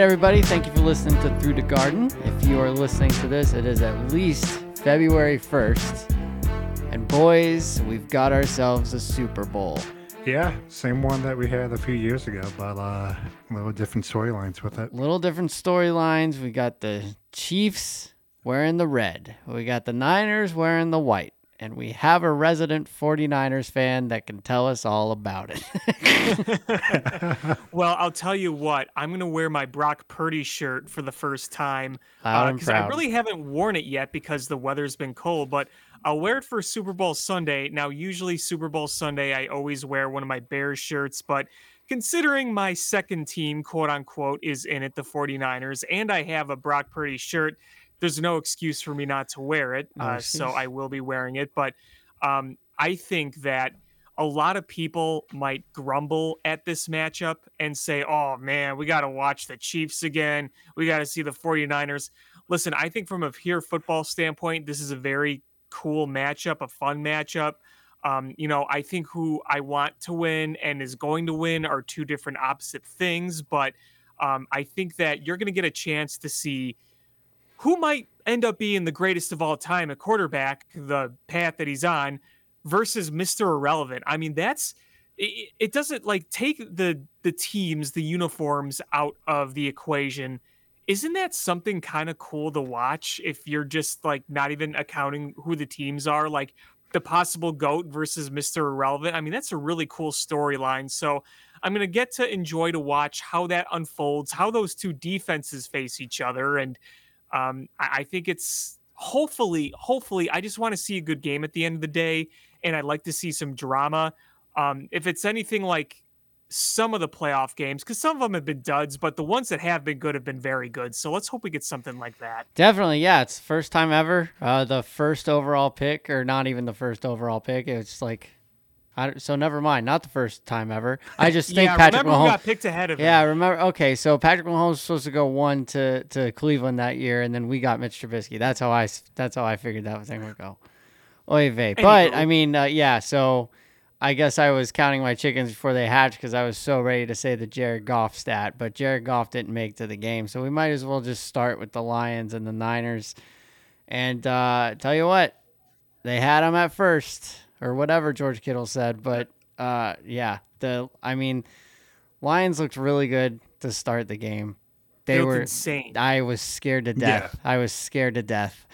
Right, everybody. Thank you for listening to Through the Garden. If you are listening to this, it is at least February 1st. And boys, we've got ourselves a Super Bowl. Yeah, same one that we had a few years ago, but uh, a little different storylines with it. Little different storylines. We got the Chiefs wearing the red, we got the Niners wearing the white. And we have a resident 49ers fan that can tell us all about it. well, I'll tell you what, I'm going to wear my Brock Purdy shirt for the first time. Because uh, I really haven't worn it yet because the weather's been cold, but I'll wear it for Super Bowl Sunday. Now, usually Super Bowl Sunday, I always wear one of my Bears shirts, but considering my second team, quote unquote, is in it, the 49ers, and I have a Brock Purdy shirt, there's no excuse for me not to wear it. No uh, so I will be wearing it. But um, I think that a lot of people might grumble at this matchup and say, oh man, we got to watch the Chiefs again. We got to see the 49ers. Listen, I think from a pure football standpoint, this is a very cool matchup, a fun matchup. Um, you know, I think who I want to win and is going to win are two different opposite things, but um, I think that you're going to get a chance to see who might end up being the greatest of all time a quarterback, the path that he's on, versus Mr. Irrelevant. I mean, that's it, it doesn't like take the the teams, the uniforms out of the equation. Isn't that something kind of cool to watch if you're just like not even accounting who the teams are? Like the possible GOAT versus Mr. Irrelevant. I mean, that's a really cool storyline. So I'm going to get to enjoy to watch how that unfolds, how those two defenses face each other. And um, I, I think it's hopefully, hopefully, I just want to see a good game at the end of the day, and I'd like to see some drama. Um, if it's anything like some of the playoff games, because some of them have been duds, but the ones that have been good have been very good. So let's hope we get something like that. Definitely, yeah. It's first time ever. Uh, the first overall pick, or not even the first overall pick. It's like I, so never mind, not the first time ever. I just think yeah, Patrick Mahomes got picked ahead of him. Yeah, remember? Okay, so Patrick Mahomes was supposed to go one to, to Cleveland that year, and then we got Mitch Trubisky. That's how I that's how I figured that thing would go. Oy vey. But I mean, uh, yeah. So I guess I was counting my chickens before they hatched because I was so ready to say the Jared Goff stat, but Jared Goff didn't make to the game, so we might as well just start with the Lions and the Niners. And uh, tell you what, they had them at first or whatever George Kittle said, but uh, yeah, the I mean, Lions looked really good to start the game. They, were insane. I was scared to death. Yeah. I was scared to death.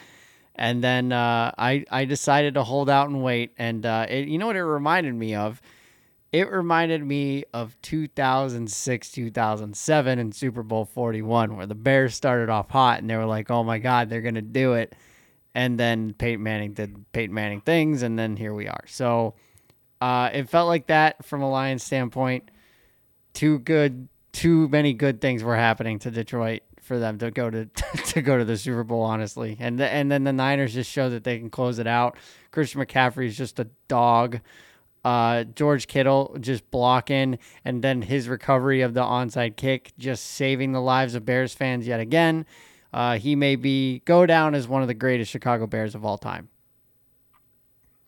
And then uh, I I decided to hold out and wait. And uh, it, you know what it reminded me of? It reminded me of 2006, 2007 and Super Bowl 41, where the Bears started off hot and they were like, "Oh my God, they're gonna do it." And then Peyton Manning did Peyton Manning things, and then here we are. So uh, it felt like that from a Lions standpoint. Too good, too many good things were happening to Detroit for them to go to to go to the Super Bowl, honestly. And the, and then the Niners just show that they can close it out. Christian McCaffrey is just a dog. Uh, George Kittle just blocking, and then his recovery of the onside kick, just saving the lives of Bears fans yet again. Uh, he may be go down as one of the greatest Chicago Bears of all time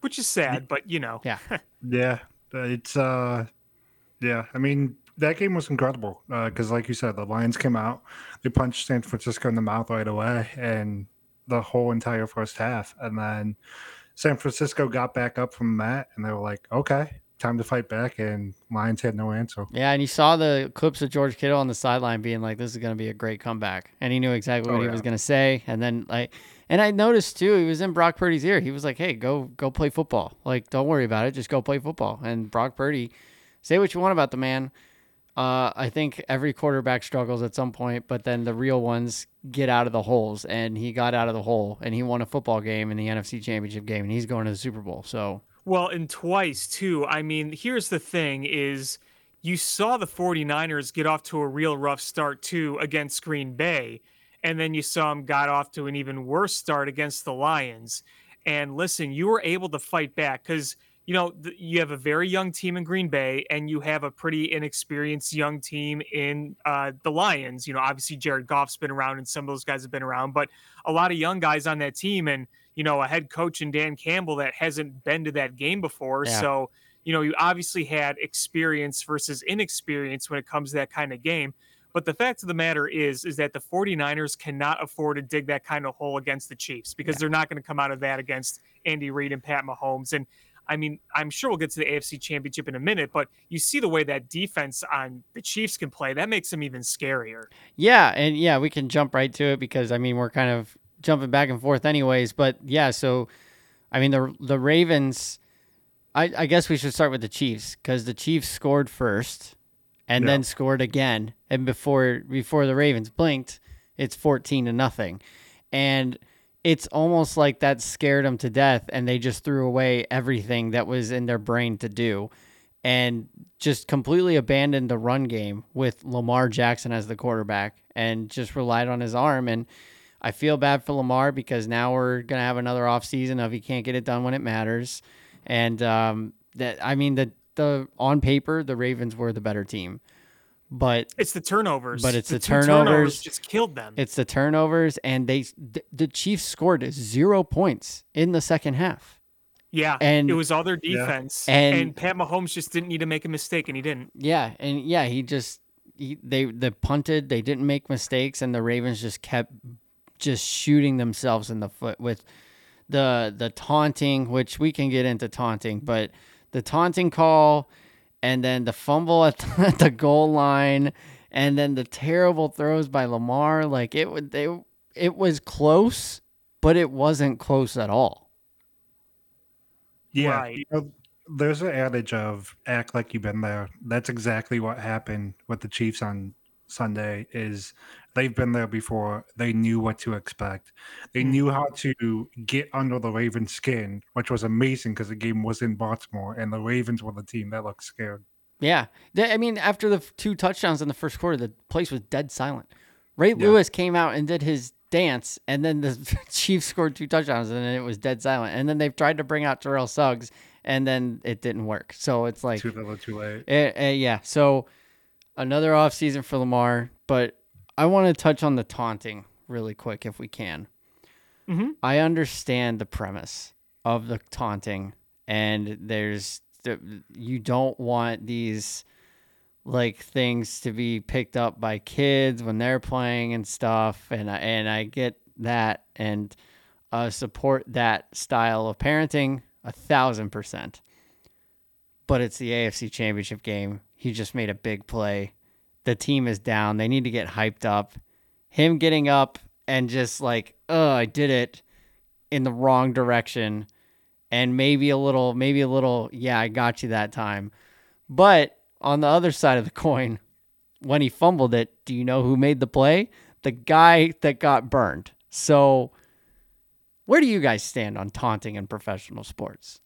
which is sad, but you know. Yeah. yeah. It's uh yeah, I mean that game was incredible because, uh, like you said, the Lions came out, they punched San Francisco in the mouth right away, and the whole entire first half, and then San Francisco got back up from that, and they were like, "Okay, time to fight back," and Lions had no answer. Yeah, and you saw the clips of George Kittle on the sideline being like, "This is going to be a great comeback," and he knew exactly what oh, he was going to say, and then like and I noticed too, he was in Brock Purdy's ear. He was like, "Hey, go go play football. Like, don't worry about it. Just go play football." And Brock Purdy, say what you want about the man. Uh, I think every quarterback struggles at some point, but then the real ones get out of the holes, and he got out of the hole, and he won a football game in the NFC Championship game, and he's going to the Super Bowl. So well, and twice too. I mean, here's the thing: is you saw the 49ers get off to a real rough start too against Green Bay and then you saw them got off to an even worse start against the Lions. And listen, you were able to fight back because you know you have a very young team in Green Bay, and you have a pretty inexperienced young team in uh, the Lions. You know, obviously Jared Goff's been around, and some of those guys have been around, but a lot of young guys on that team, and you know, a head coach in Dan Campbell that hasn't been to that game before. Yeah. So you know, you obviously had experience versus inexperience when it comes to that kind of game. But the fact of the matter is, is that the 49ers cannot afford to dig that kind of hole against the Chiefs because yeah. they're not going to come out of that against Andy Reid and Pat Mahomes. And I mean, I'm sure we'll get to the AFC Championship in a minute, but you see the way that defense on the Chiefs can play. That makes them even scarier. Yeah, and yeah, we can jump right to it because I mean we're kind of jumping back and forth anyways. But yeah, so I mean the the Ravens. I, I guess we should start with the Chiefs because the Chiefs scored first and yeah. then scored again. And before before the Ravens blinked, it's 14 to nothing. And it's almost like that scared them to death and they just threw away everything that was in their brain to do and just completely abandoned the run game with Lamar Jackson as the quarterback and just relied on his arm and I feel bad for Lamar because now we're going to have another offseason of he can't get it done when it matters. And um, that I mean the the on paper the Ravens were the better team, but it's the turnovers. But it's the, the turnovers, turnovers, just killed them. It's the turnovers, and they the, the Chiefs scored zero points in the second half. Yeah, and it was all their defense, yeah. and, and Pat Mahomes just didn't need to make a mistake, and he didn't. Yeah, and yeah, he just he, they they punted, they didn't make mistakes, and the Ravens just kept just shooting themselves in the foot with the the taunting, which we can get into taunting, but the taunting call and then the fumble at the, at the goal line and then the terrible throws by Lamar, like it would they it was close, but it wasn't close at all. Yeah. Right. You know, there's an adage of act like you've been there. That's exactly what happened with the Chiefs on Sunday is they've been there before. They knew what to expect. They mm. knew how to get under the Ravens' skin, which was amazing because the game was in Baltimore and the Ravens were the team that looked scared. Yeah. I mean, after the two touchdowns in the first quarter, the place was dead silent. Ray yeah. Lewis came out and did his dance, and then the Chiefs scored two touchdowns, and then it was dead silent. And then they've tried to bring out Terrell Suggs, and then it didn't work. So it's like too little, too late. It, it, yeah. So another offseason for Lamar, but I want to touch on the taunting really quick if we can. Mm-hmm. I understand the premise of the taunting, and there's you don't want these like things to be picked up by kids when they're playing and stuff, and I, and I get that and uh, support that style of parenting a thousand percent. But it's the AFC Championship game. He just made a big play the team is down. They need to get hyped up. Him getting up and just like, oh, I did it in the wrong direction. And maybe a little, maybe a little, yeah, I got you that time. But on the other side of the coin, when he fumbled it, do you know who made the play? The guy that got burned. So, where do you guys stand on taunting in professional sports?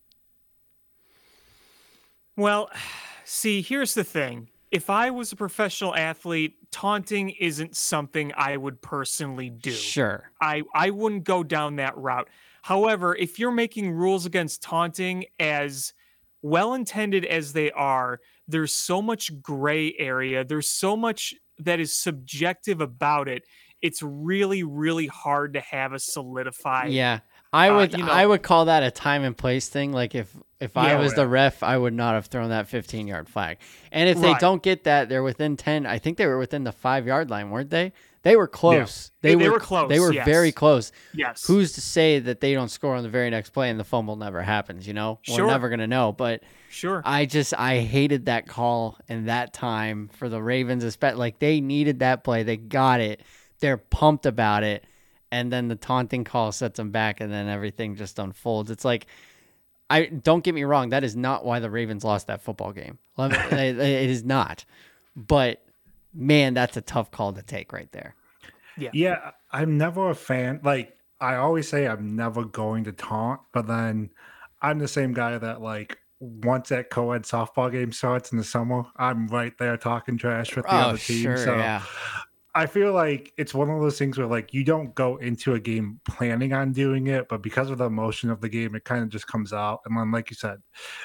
Well, see, here's the thing if I was a professional athlete, taunting isn't something I would personally do. Sure. I, I wouldn't go down that route. However, if you're making rules against taunting as well intended as they are, there's so much gray area. There's so much that is subjective about it. It's really, really hard to have a solidified. Yeah. I uh, would uh, you know, I would call that a time and place thing. Like if if yeah, I was the ref, I would not have thrown that 15 yard flag. And if right. they don't get that, they're within 10. I think they were within the five yard line, weren't they? They were close. Yeah. They, they, were, were close. They were yes. very close. Yes. Who's to say that they don't score on the very next play and the fumble never happens? You know, sure. we're never gonna know. But sure, I just I hated that call and that time for the Ravens. Especially like they needed that play. They got it. They're pumped about it and then the taunting call sets them back, and then everything just unfolds. It's like, I don't get me wrong, that is not why the Ravens lost that football game. it is not, but man, that's a tough call to take right there. Yeah, yeah, I'm never a fan. Like I always say, I'm never going to taunt, but then I'm the same guy that like once that co-ed softball game starts in the summer, I'm right there talking trash with the oh, other team. Sure, so yeah. I feel like it's one of those things where like you don't go into a game planning on doing it, but because of the emotion of the game, it kind of just comes out. And then, like you said,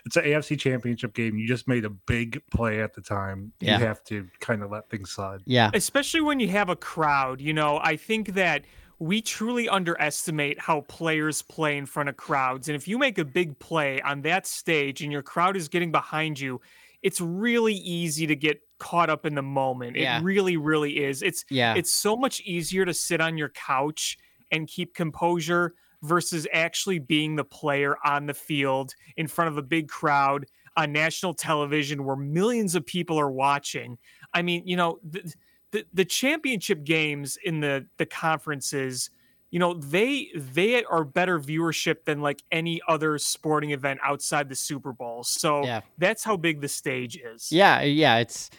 it's an AFC Championship game. You just made a big play at the time. Yeah. You have to kind of let things slide. Yeah, especially when you have a crowd. You know, I think that we truly underestimate how players play in front of crowds. And if you make a big play on that stage and your crowd is getting behind you, it's really easy to get caught up in the moment. Yeah. It really, really is. It's Yeah. it's so much easier to sit on your couch and keep composure versus actually being the player on the field in front of a big crowd on national television where millions of people are watching. I mean, you know, the the, the championship games in the the conferences, you know, they they are better viewership than like any other sporting event outside the Super Bowl. So Yeah. that's how big the stage is. Yeah, yeah, it's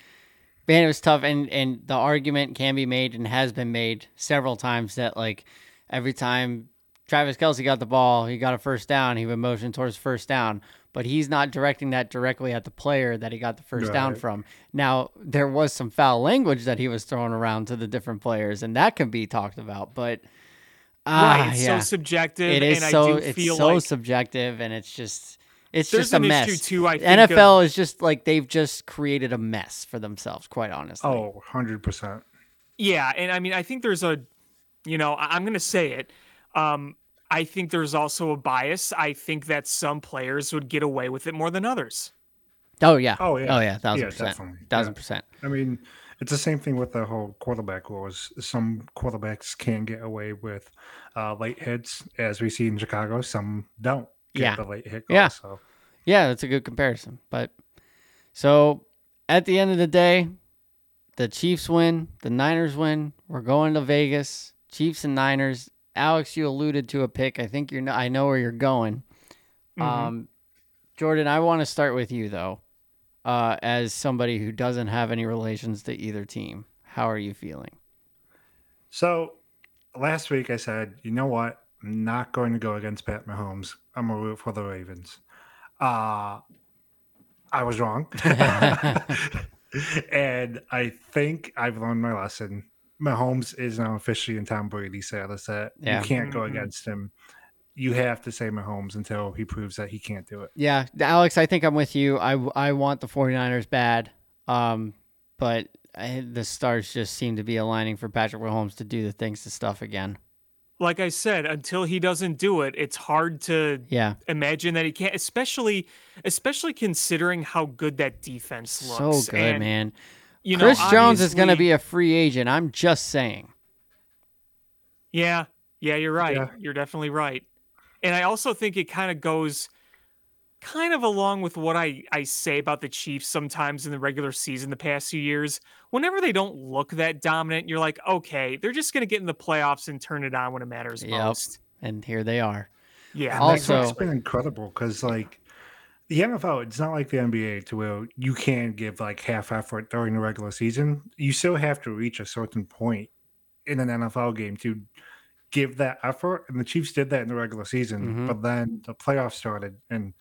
man, it was tough, and and the argument can be made and has been made several times that like every time Travis Kelce got the ball, he got a first down, he would motion towards first down, but he's not directing that directly at the player that he got the first down from. Now there was some foul language that he was throwing around to the different players, and that can be talked about, but. Ah, right. It's yeah. so subjective. it is and so I do it's so like subjective, and it's just it's there's just a mess. too. I think NFL of- is just like they've just created a mess for themselves, quite honestly. Oh, 100%. Yeah, and I mean, I think there's a, you know, I- I'm going to say it. Um, I think there's also a bias. I think that some players would get away with it more than others. Oh yeah. Oh, yeah. Oh yeah. Thousand Yeah, percent. definitely. Thousand Yeah. percent. I mean, it's the same thing with the whole quarterback rules. Some quarterbacks can get away with uh, late hits, as we see in Chicago. Some don't Yeah. the late hit. Yeah. Calls, so Yeah, that's a good comparison. But so at the end of the day, the Chiefs win, the Niners win. We're going to Vegas. Chiefs and Niners. Alex, you alluded to a pick. I think you're. I know where you're going. Mhm. Um, Jordan, I want to start with you though, uh, as somebody who doesn't have any relations to either team. How are you feeling? So last week I said, you know what? I'm not going to go against Pat Mahomes. I'm gonna root for the Ravens. Uh I was wrong. and I think I've learned my lesson. Mahomes is now officially in Tom Brady's status that Yeah. you can't go Mhm. against him. You have to say Mahomes until he proves that he can't do it. Yeah, Alex, I think I'm with you. I, I want the 49ers bad. Um, but I, the stars just seem to be aligning for Patrick Mahomes to do the things to stuff again. Like I said, until he doesn't do it, it's hard to Yeah, imagine that he can't. Especially, especially considering how good that defense looks. so good, And, man. You know, Chris Jones is going to be a free agent. I'm just saying. Yeah, yeah, you're right. Yeah. You're definitely right. And I also think it kind of goes kind of along with what I, I say about the Chiefs sometimes in the regular season the past few years. Whenever they don't look that dominant, you're like, okay, they're just going to get in the playoffs and turn it on when it matters Yep. most. And here they are. Yeah. And Also- that's been incredible because like the NFL, it's not like the NBA to where you can give like half effort during the regular season. You still have to reach a certain point in an NFL game to give that effort. And the Chiefs did that in the regular season, Mhm. but then the playoffs started and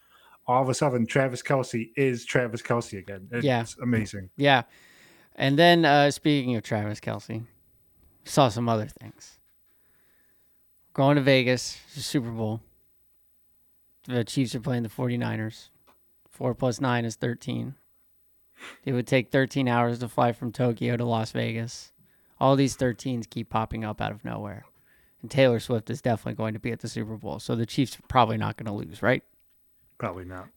all of a sudden Travis Kelce is Travis Kelce again. It's Yeah. amazing. Yeah. And then uh, speaking of Travis Kelce, saw some other things. Going to Vegas, Super Bowl. The Chiefs are playing the 49ers. 4 plus 9 is 13. It would take 13 hours to fly from Tokyo to Las Vegas. All these 13s keep popping up out of nowhere. And Taylor Swift is definitely going to be at the Super Bowl. So the Chiefs are probably not going to lose, right? Probably not.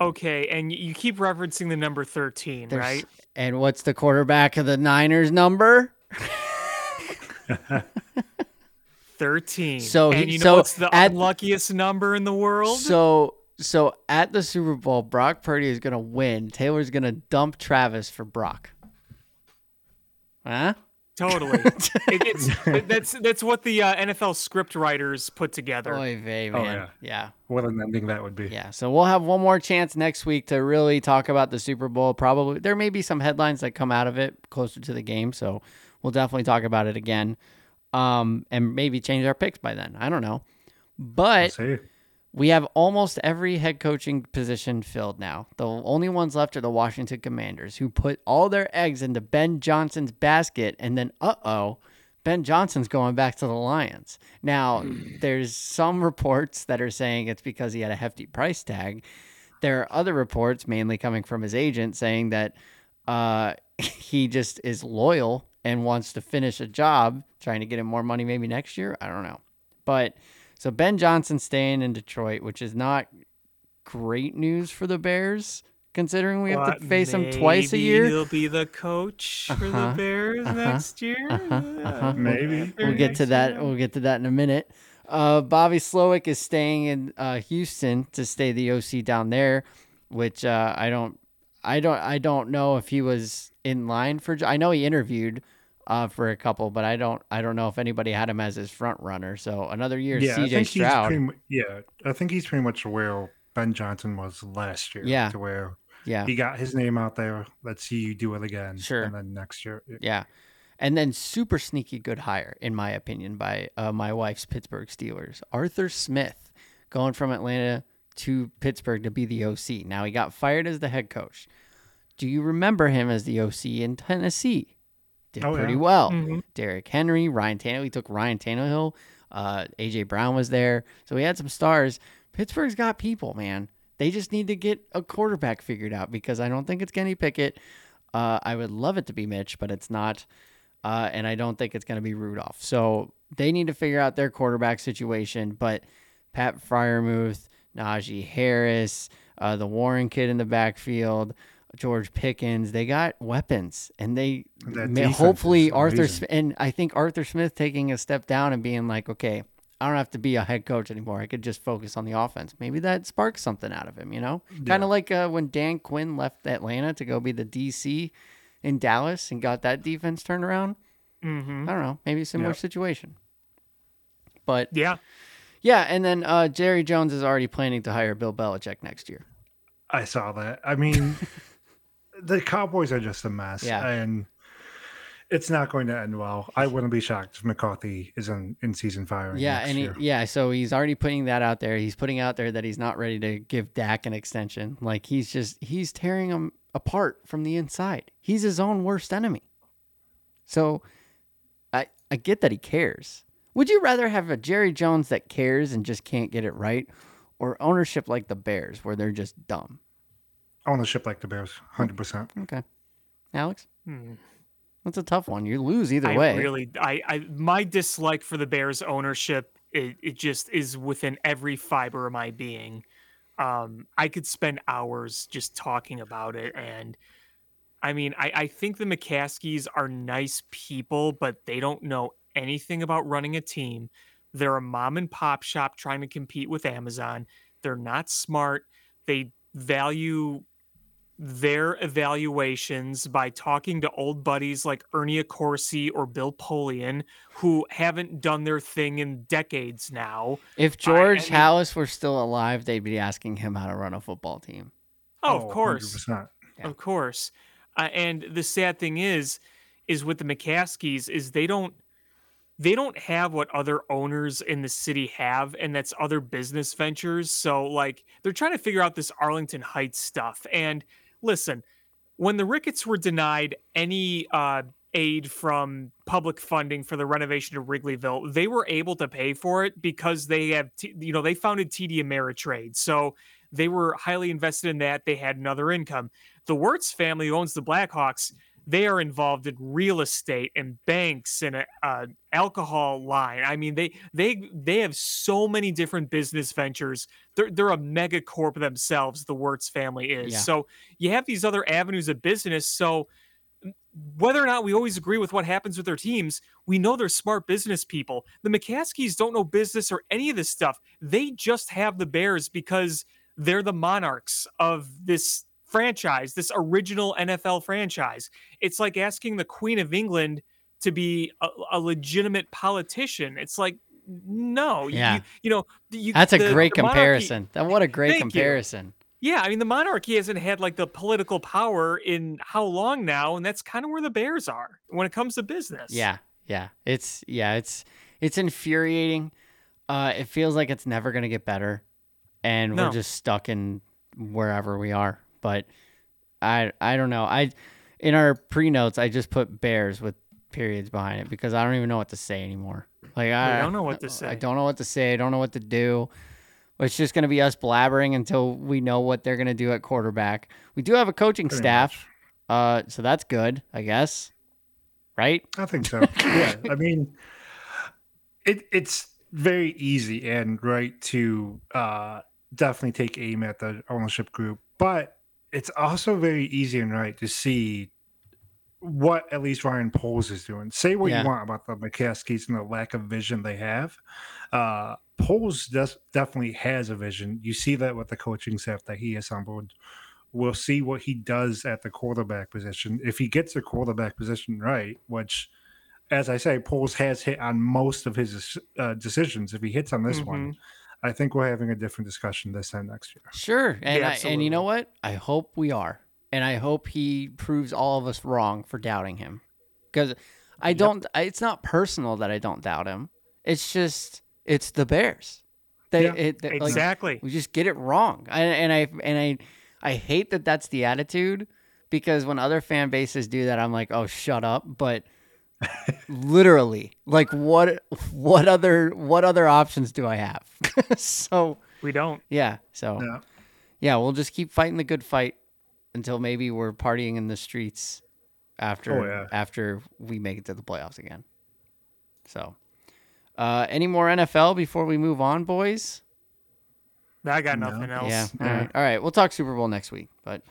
Okay. And you keep referencing the number 13, There's- right? And what's the quarterback of the Niners number? 13. So and he- you know so what's the at- unluckiest number in the world? So so at the Super Bowl, Brock Purdy is gonna win. Taylor's gonna dump Travis for Brock. Huh? Totally. it, it's that's that's what the uh, NFL script writers put together. Oy vey, Oh, yeah. yeah. What an ending that would be. Yeah. So we'll have one more chance next week to really talk about the Super Bowl. Probably there may be some headlines that come out of it closer to the game. So we'll definitely talk about it again. Um, and maybe change our picks by then. I don't know. I'll But see. We have almost every head coaching position filled now. The only ones left are the Washington Commanders, who put all their eggs into Ben Johnson's basket, and then, uh oh, Ben Johnson's going back to the Lions. Now, there's some reports that are saying it's because he had a hefty price tag. There are other reports, mainly coming from his agent, saying that uh, he just is loyal and wants to finish a job, trying to get him more money maybe next year. I don't know. But so Ben Johnson staying in Detroit, which is not great news for the Bears considering we have to face him twice a year. He'll be the coach for uh-huh, the Bears uh-huh, next year. Uh-huh, uh-huh. Maybe we'll get to that. Year. We'll get to that in a minute. Uh, Bobby Slowik is staying in uh, Houston to stay the OC down there, which uh, I don't, I don't, I don't know if he was in line for. I know he interviewed uh, for a couple, but I don't, I don't know if anybody had him as his front runner. So another year, yeah, CJ Stroud. Pretty, yeah, I think he's pretty much where Ben Johnson was last year. Yeah, to where yeah he got his name out there. Let's see you do it again. Sure, and then next year. Yeah. And then super sneaky good hire, in my opinion, by uh, my wife's Pittsburgh Steelers. Arthur Smith going from Atlanta to Pittsburgh to be the OC. Now he got fired as the head coach. Do you remember him as the OC in Tennessee? Did oh, pretty yeah. well. Mm-hmm. Derrick Henry, Ryan Tannehill. He took Ryan Tannehill. Uh, AJ Brown was there. So he had some stars. Pittsburgh's got people, man. They just need to get a quarterback figured out because I don't think it's Kenny Pickett. Uh, I would love it to be Mitch, but it's not. Uh, and I don't think it's going to be Rudolph. So they need to figure out their quarterback situation. But Pat Freiermuth, Najee Harris, uh, the Warren kid in the backfield, George Pickens, they got weapons, and they may, hopefully Arthur Smith, and I think Arthur Smith taking a step down and being like, okay, I don't have to be a head coach anymore. I could just focus on the offense. Maybe that sparks something out of him, you know? Yeah. Kind of like uh, when Dan Quinn left Atlanta to go be the DC in Dallas and got that defense turned around. Mm-hmm. I don't know, maybe a similar situation. But yeah, yeah, and then uh, Jerry Jones is already planning to hire Bill Belichick next year. I saw that. I mean, the Cowboys are just a mess, yeah. and it's not going to end well. I wouldn't be shocked if McCarthy is in, in season five. Yeah, and he, yeah, so he's already putting that out there. He's putting out there that he's not ready to give Dak an extension. Like he's just he's tearing him apart from the inside. He's his own worst enemy. So I I get that he cares. Would you rather have a Jerry Jones that cares and just can't get it right or ownership like the Bears where they're just dumb? Ownership like the Bears, 100%. Okay. Alex? Hmm. That's a tough one. You lose either I way. Really, I, I, my dislike for the Bears ownership, it, it just is within every fiber of my being. Um, I could spend hours just talking about it. And I mean, I, I think the McCaskies are nice people, but they don't know anything about running a team. They're a mom and pop shop trying to compete with Amazon. They're not smart. They value their evaluations by talking to old buddies like Ernie Accorsi or Bill Polian, who haven't done their thing in decades now. If George I, I were still alive, they'd be asking him how to run a football team. Oh, of oh, course, yeah. of course. Uh, and the sad thing is, is with the McCaskies, is they don't they don't have what other owners in the city have, and that's other business ventures. So like they're trying to figure out this Arlington Heights stuff. And listen, when the Ricketts were denied any uh, aid from public funding for the renovation of Wrigleyville, they were able to pay for it because they have, t- you know, they founded TD Ameritrade. So they were highly invested in that. They had another income. The Wirtz family owns the Blackhawks they are involved in real estate and banks and a, a, alcohol line. I mean, they they they have so many different business ventures. They're they're a mega corp themselves. The Wirtz family is. Yeah. So you have these other avenues of business. So mm, whether or not we always agree with what happens with their teams, we know they're smart business people. The McCaskies don't know business or any of this stuff. They just have the Bears because they're the monarchs of this franchise, this original NFL franchise. It's like asking the Queen of England to be a, a legitimate politician. It's like no, yeah. you, you know, you, that's a the, great the comparison. That what a great comparison. You. Yeah, I mean the monarchy hasn't had like the political power in how long now, and that's kind of where the Bears are when it comes to business. Yeah, yeah, it's yeah, it's it's infuriating. Uh, it feels like it's never gonna get better, and no. we're just stuck in wherever we are. But I I don't know. I in our pre notes I just put bears with periods behind it because I don't even know what to say anymore. Like I, I don't know what to say. I don't know what to say. I don't know what to do. It's just going to be us blabbering until we know what they're going to do at quarterback. We do have a coaching Pretty staff, uh, so that's good, I guess. Right? I think so. yeah. I mean, it it's very easy and right to uh, definitely take aim at the ownership group, but it's also very easy and right to see what at least Ryan Poles is doing. Say what Yeah. you want about the McCaskies and the lack of vision they have. Uh, Poles does, definitely has a vision. You see that with the coaching staff that he assembled. We'll see what he does at the quarterback position. If he gets the quarterback position right, which, as I say, Poles has hit on most of his uh, decisions. If he hits on this one, I think we're having a different discussion this time next year. Sure. And Yeah, I, and you know what? I hope we are. And I hope he proves all of us wrong for doubting him. Cuz I don't I, it's not personal that I don't doubt him. It's just it's the Bears. They, Yeah, it, they- like, Exactly. we just get it wrong. I, and I and I I hate that that's the attitude because when other fan bases do that I'm like, "Oh, shut up." But literally, like what what other what other options do I have? so, we don't. yeah. So Yeah. yeah, we'll just keep fighting the good fight until maybe we're partying in the streets after Oh, yeah. after we make it to the playoffs again. So, uh, any more NFL before we move on, boys? I got No. nothing else. Yeah. All Yeah. right. All right. We'll talk Super Bowl next week. But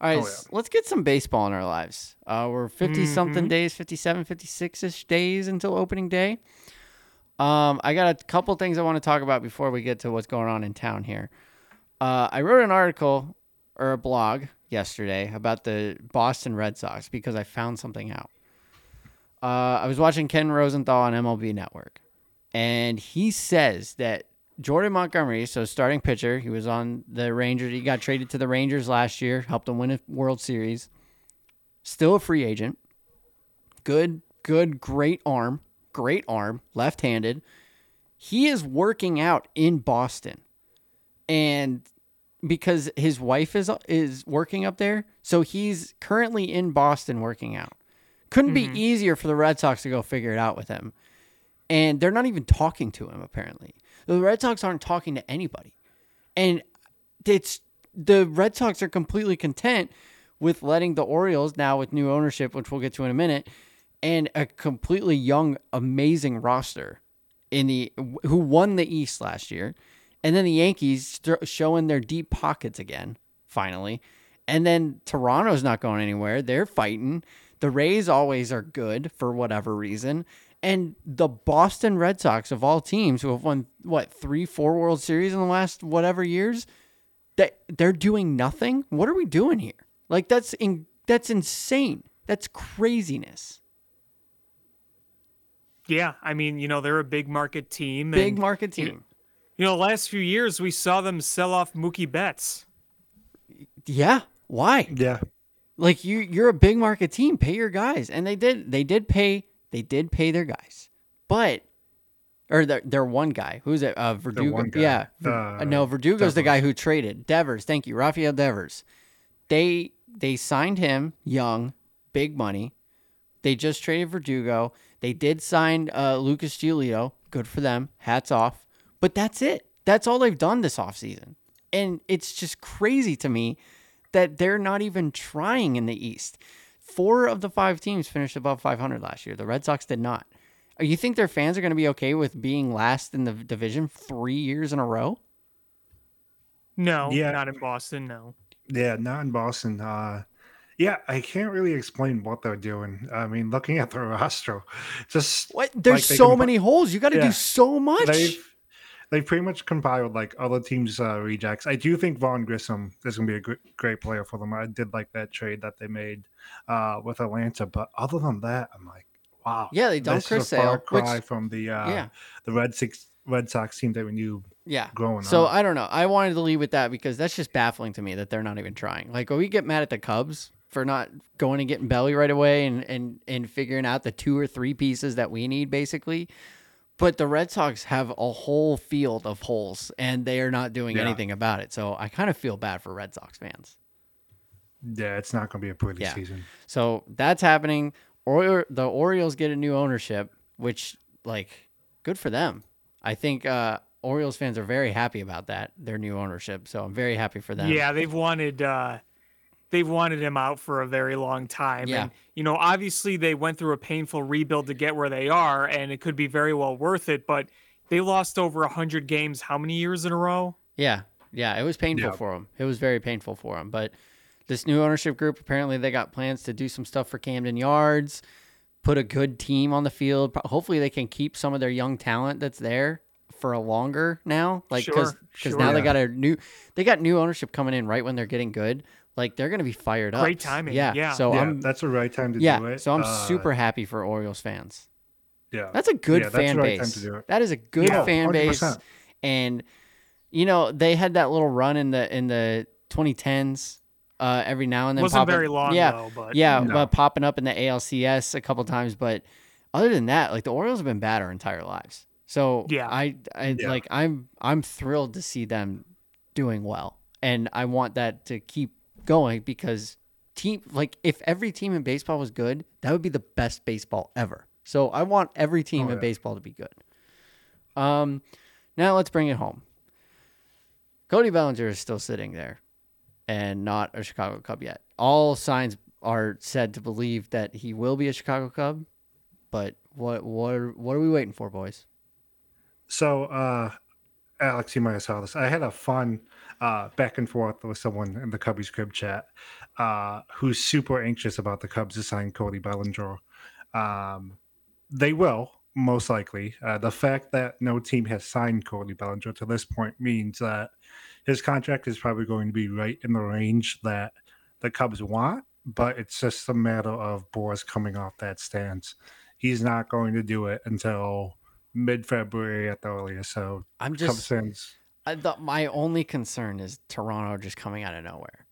all right, Oh, yeah. let's get some baseball in our lives. Uh, we're 50 something Mhm. days, 57, 56 ish days until opening day. Um, I got a couple things I want to talk about before we get to what's going on in town here. Uh, I wrote an article or a blog yesterday about the Boston Red Sox because I found something out. Uh, I was watching Ken Rosenthal on MLB Network, and he says that Jordan Montgomery, so starting pitcher, he was on the Rangers. He got traded to the Rangers last year, helped them win a World Series. Still a free agent. Good, good, great arm, great arm, left-handed. He is working out in Boston, and because his wife is is working up there, so he's currently in Boston working out. Couldn't be mm-hmm. easier for the Red Sox to go figure it out with him. And they're not even talking to him apparently. The Red Sox aren't talking to anybody. And it's the Red Sox are completely content with letting the Orioles now with new ownership, which we'll get to in a minute, and a completely young, amazing roster in the who won the East last year, and then the Yankees showing their deep pockets again, finally, and then Toronto's not going anywhere. They're fighting. The Rays always are good for whatever reason. And the Boston Red Sox of all teams who have won what three, four World Series in the last whatever years, that they're doing nothing. What are we doing here? Like that's in, that's insane. That's craziness. Yeah, I mean, you know, they're a big market team. Big and, market team. You know, last few years we saw them sell off Mookie Betts. Yeah. Why? Yeah. Like you you're a big market team, pay your guys. And they did they did pay they did pay their guys. But or their their one guy. Who's it? Uh Verdugo. Yeah. Uh, no, Verdugo's the guy who traded. Devers, thank you. Rafael Devers. They they signed him young, big money. They just traded Verdugo. They did sign uh, Lucas Giolito. Good for them. Hats off. But that's it. That's all they've done this offseason. And it's just crazy to me that they're not even trying in the East. Four of the five teams finished above 500 last year. The Red Sox did not. Uh, You think their fans are going to be okay with being last in the division three years in a row? No, Yeah. not in Boston. No. Yeah, not in Boston. Uh, yeah, I can't really explain what they're doing. I mean, looking at the roster, just What? There's like so compi- many holes. You got to do so much. They've they've pretty much compiled like other teams' uh, rejects. I do think Vaughn Grissom is going to be a great, great player for them. I did like that trade that they made uh, with Atlanta, but other than that, I'm like, wow. Yeah, they this Chris is a far Sale, which- cry from the uh, yeah. the Red Sox Red Sox team that we knew Yeah. growing So up. I don't know. I wanted to leave with that because that's just baffling to me that they're not even trying. Like, we get mad at the Cubs for not going and getting Belly right away and and and figuring out the two or three pieces that we need, basically. But the Red Sox have a whole field of holes, and they are not doing Yeah. anything about it. So I kind of feel bad for Red Sox fans. yeah, it's not going to be a pretty Yeah. season. So that's happening. Or the Orioles get a new ownership, which like good for them. I think uh, Orioles fans are very happy about that their new ownership. So I'm very happy for them. Yeah, they've wanted uh they've wanted him out for a very long time. Yeah. And you know, obviously they went through a painful rebuild to get where they are, and it could be very well worth it, but they lost over hundred games how many years in a row? Yeah, yeah, it was painful Yeah. for him. It was very painful for him. But this new ownership group apparently they got plans to do some stuff for Camden Yards, put a good team on the field. Hopefully they can keep some of their young talent that's there for a longer now. Like because Sure, because sure. now they got a new they got new ownership coming in right when they're getting good. Like they're gonna be fired up. Great timing, yeah. Yeah. So yeah, I'm that's the right time to yeah. do it. So I'm Uh, super happy for Orioles fans. Yeah, That's a good Yeah, that's the fan right time base. to do it. That is a good Yeah, fan base. 100%. And you know, they had that little run in the in the 2010s uh every now and then Wasn't popping- very long yeah, though, but Yeah, No. but popping up in the ALCS a couple times, but other than that, like the Orioles have been bad our entire lives. So Yeah. I I Yeah. like I'm I'm thrilled to see them doing well. And I want that to keep going because team like if every team in baseball was good, that would be the best baseball ever. So I want every team Oh, in yeah. baseball to be good. Um now let's bring it home. Cody Bellinger is still sitting there and not a Chicago Cub yet. All signs are said to believe that he will be a Chicago Cub, but what what are, what are we waiting for, boys? So, uh, Alex, you might have saw this. I had a fun uh, back and forth with someone in the Cubbies crib chat uh, who's super anxious about the Cubs to sign Cody Bellinger. Um, they will, most likely. Uh, the fact that no team has signed Cody Bellinger to this point means that his contract is probably going to be right in the range that the Cubs want, but it's just a matter of Boras coming off that stance. He's not going to do it until mid February at the earliest. So I'm just I thought my only concern is Toronto just coming out of nowhere.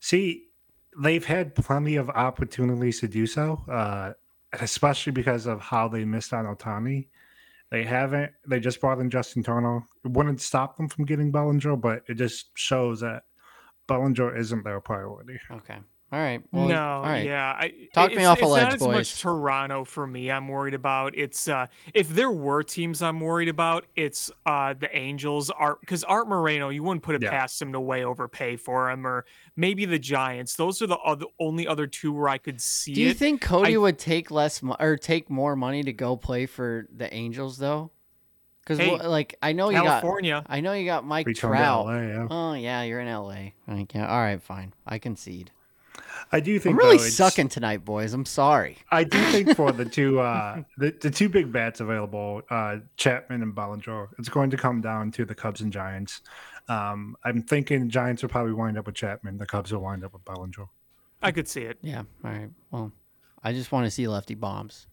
see, they've had plenty of opportunities to do so, uh, especially because of how they missed on Ohtani. They haven't. They just brought in Justin Turner. It wouldn't stop them from getting Bellinger, but it just shows that Bellinger isn't their priority. Okay. All right. Well, no, all right. yeah. I, Talk me off a ledge, boys. it's ledge, not as much Toronto for me. I'm worried about. It's uh, if there were teams I'm worried about, it's uh, the Angels. Art because Art Moreno, you wouldn't put it Yeah. past him to way overpay for him, or maybe the Giants. Those are the other, only other two where I could see Do you it. think Cody I- would take less mo- or take more money to go play for the Angels though? Because Hey, like I know you got California. I know you got Mike Trout. LA, yeah. Oh yeah, you're in LA. I can't. All right, fine. I concede. I do think I'm really though, sucking tonight, boys. I'm sorry. I do think for the two uh the, the two big bats available, uh Chapman and Bellinger, it's going to come down to the Cubs and Giants. Um I'm thinking Giants will probably wind up with Chapman, the Cubs will wind up with Bellinger. I could see it. Yeah. All right. Well, I just want to see lefty bombs,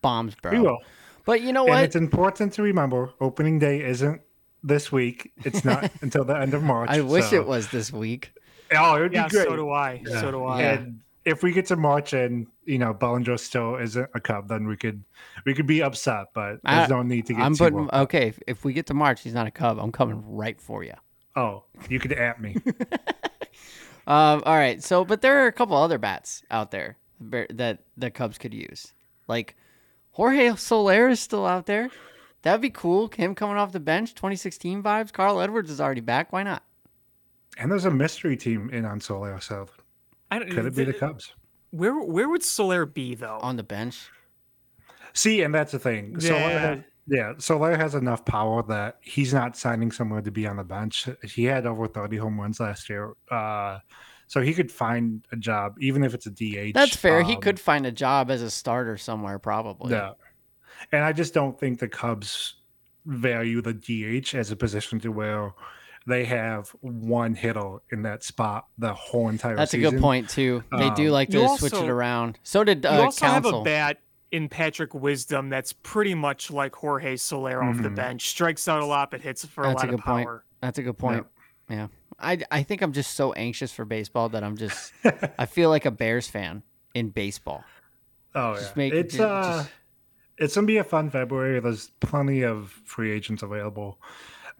bombs, bro. We will. But you know And what? it's important to remember opening day isn't this week. It's not until the end of March. I wish so- it was this week. Oh, it would Yeah, be great. so do I. Yeah. So do I. Yeah. And if we get to March and you know Bellinger still isn't a Cub, then we could we could be upset. But there's I- no need to get. I'm too putting worked up. okay. If, if we get to March, he's not a Cub. I'm coming right for you. Oh, you could at me. Um, all right. So, but there are a couple other bats out there that the Cubs could use. Like Jorge Soler is still out there. That'd be cool. Him coming off the bench, 2016 vibes. Carl Edwards is already back. Why not? And there's a mystery team in on Soler, so I don't, could it be the th- Cubs? Where where would Soler be though? On the bench. See, and that's the thing. Soler Yeah. has, yeah, Soler has enough power that he's not signing somewhere to be on the bench. He had over 30 home runs last year. Uh, so he could find a job, even if it's a DH. That's fair. he Um, could find a job as a starter somewhere, probably. Yeah. And I just don't think the Cubs value the DH as a position to where they have one hitter in that spot the whole entire That's a good point too. They do Um, like to You switch it around. So did you uh, also Council. have a bat in Patrick Wisdom that's pretty much like Jorge Soler off the Mhm. bench. Strikes out a lot, but hits for That's a a lot good of point. power. That's a good point. Yeah. I, I think I'm just so anxious for baseball that I'm just I feel like a Bears fan in baseball. Oh Just yeah, make- it's ju- uh, just- it's gonna be a fun February. There's plenty of free agents available.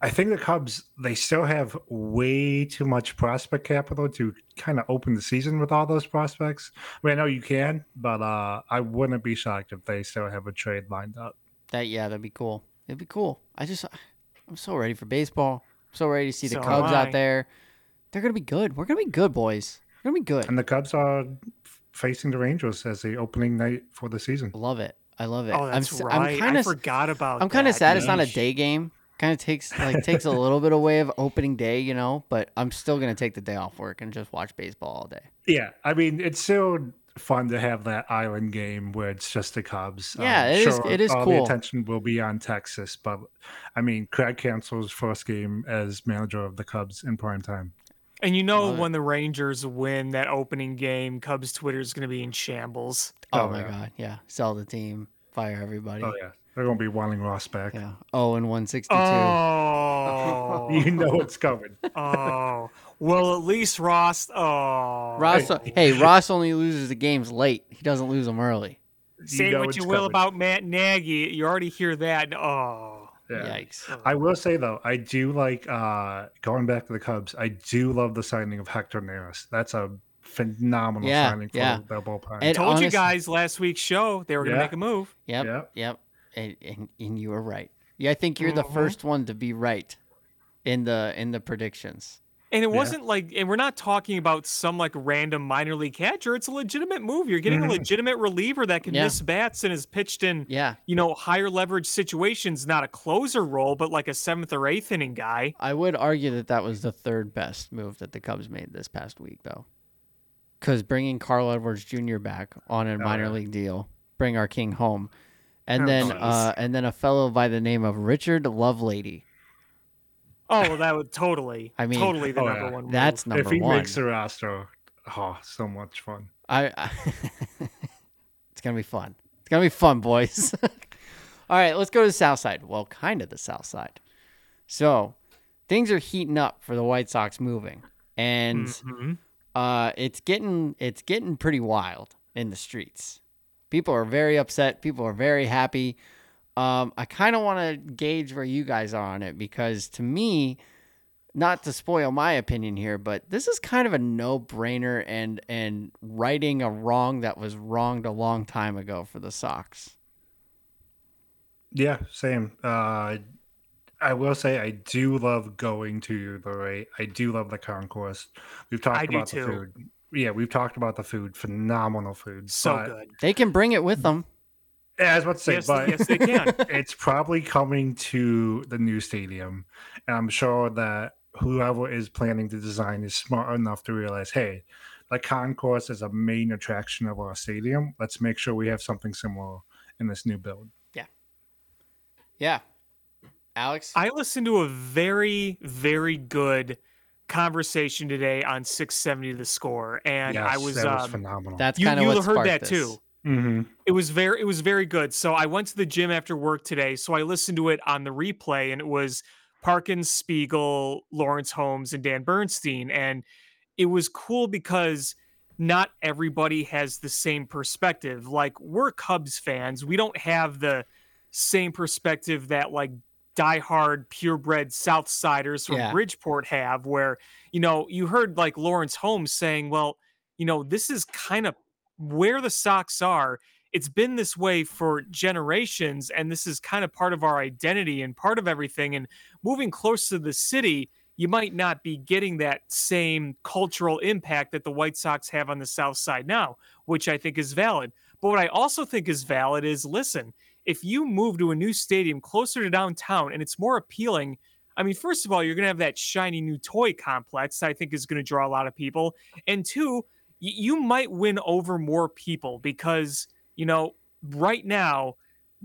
I think the Cubs they still have way too much prospect capital to kind of open the season with all those prospects. I mean, I know you can, but uh, I wouldn't be shocked if they still have a trade lined up. That yeah, that'd be cool. It'd be cool. I just I'm so ready for baseball. I'm so ready to see the So am Cubs out there. They're gonna be good. We're gonna be good, boys. We're gonna be good. And the Cubs are facing the Rangers as the opening night for the season. Love it. I love it. Oh, I'm that's right. I'm kind I of forgot about. I'm kind of that. sad it's not a day game kind of takes like takes a little bit away of opening day, you know. But I'm still gonna take the day off work and just watch baseball all day. Yeah, I mean it's so fun to have that island game where it's just the Cubs. Yeah, um, it sure, is. It is all cool. the attention will be on Texas, but I mean, Craig Counsell's first game as manager of the Cubs in prime time. And you know, when the Rangers win that opening game, Cubs Twitter is going to be in shambles. Oh, oh my yeah. god, yeah, sell the team, fire everybody. Oh yeah, they're going to be wanting Ross back. Yeah. Oh, and one sixty two. Oh, you know it's coming. oh, well, at least Ross. Oh, Ross. hey, Ross only loses the games late. He doesn't lose them early. Say you what you will coming. about Matt Nagy. You already hear that. Oh. Yeah. Yikes. I will say though, I do like uh going back to the Cubs. I do love the signing of Hector Neris. That's a phenomenal yeah, signing for yeah. their bullpen. I told honest, you guys last week's show they were going to yeah. make a move. Yep. Yep. yep. And, and, and, you were right. Yeah, I think you're mm-hmm. the first one to be right in the in the predictions. And it wasn't yeah. like, and we're not talking about some like random minor league catcher. It's a legitimate move. You're getting mm-hmm. a legitimate reliever that can yeah. miss bats and is pitched in, yeah, you know, higher leverage situations. Not a closer role, but like a seventh or eighth inning guy. I would argue that that was the third best move that the Cubs made this past week, though, because bringing Carl Edwards Jr. back on a oh, minor yeah. league deal, bring our king home, and oh, then uh, and then a fellow by the name of Richard Lovelady Oh, that would totally. I mean, totally the oh, number yeah. one. That's number one. If he one. makes a roster, oh, so much fun. I. I it's gonna be fun. It's gonna be fun, boys. All right, let's go to the south side. Well, kind of the south side. So, things are heating up for the White Sox moving, and mm-hmm. uh, it's getting it's getting pretty wild in the streets. People are very upset. People are very happy. Um, I kind of want to gauge where you guys are on it because to me, not to spoil my opinion here, but this is kind of a no-brainer and and righting a wrong that was wronged a long time ago for the Sox. Yeah, same. Uh, I will say I do love going to the right. I do love the concourse. We've talked I about the food. Yeah, we've talked about the food. Phenomenal food. So good. They can bring it with them. Yeah, I was about to say, yes, but yes, they can. it's probably coming to the new stadium, and I'm sure that whoever is planning to design is smart enough to realize, hey, the concourse is a main attraction of our stadium. Let's make sure we have something similar in this new build. Yeah. Yeah. Alex, I listened to a very, very good conversation today on 670 the score, and yes, I was, that was um, phenomenal. That's kind of you, you heard that this. too. Mm-hmm. It was very it was very good. So I went to the gym after work today. So I listened to it on the replay, and it was Parkins, Spiegel, Lawrence Holmes, and Dan Bernstein, and it was cool because not everybody has the same perspective. Like we're Cubs fans, we don't have the same perspective that like diehard purebred Southsiders from yeah. Bridgeport have, where you know you heard like Lawrence Holmes saying, "Well, you know this is kind of where the Sox are, it's been this way for generations, and this is kind of part of our identity and part of everything. And moving close to the city, you might not be getting that same cultural impact that the White Sox have on the South Side now, which I think is valid. But what I also think is valid is listen, if you move to a new stadium closer to downtown and it's more appealing, I mean, first of all, you're going to have that shiny new toy complex, I think is going to draw a lot of people. And two, you might win over more people because you know right now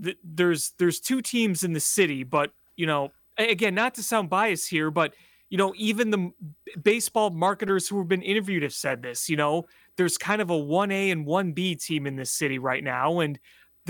th- there's there's two teams in the city but you know again not to sound biased here but you know even the baseball marketers who have been interviewed have said this you know there's kind of a 1A and 1B team in this city right now and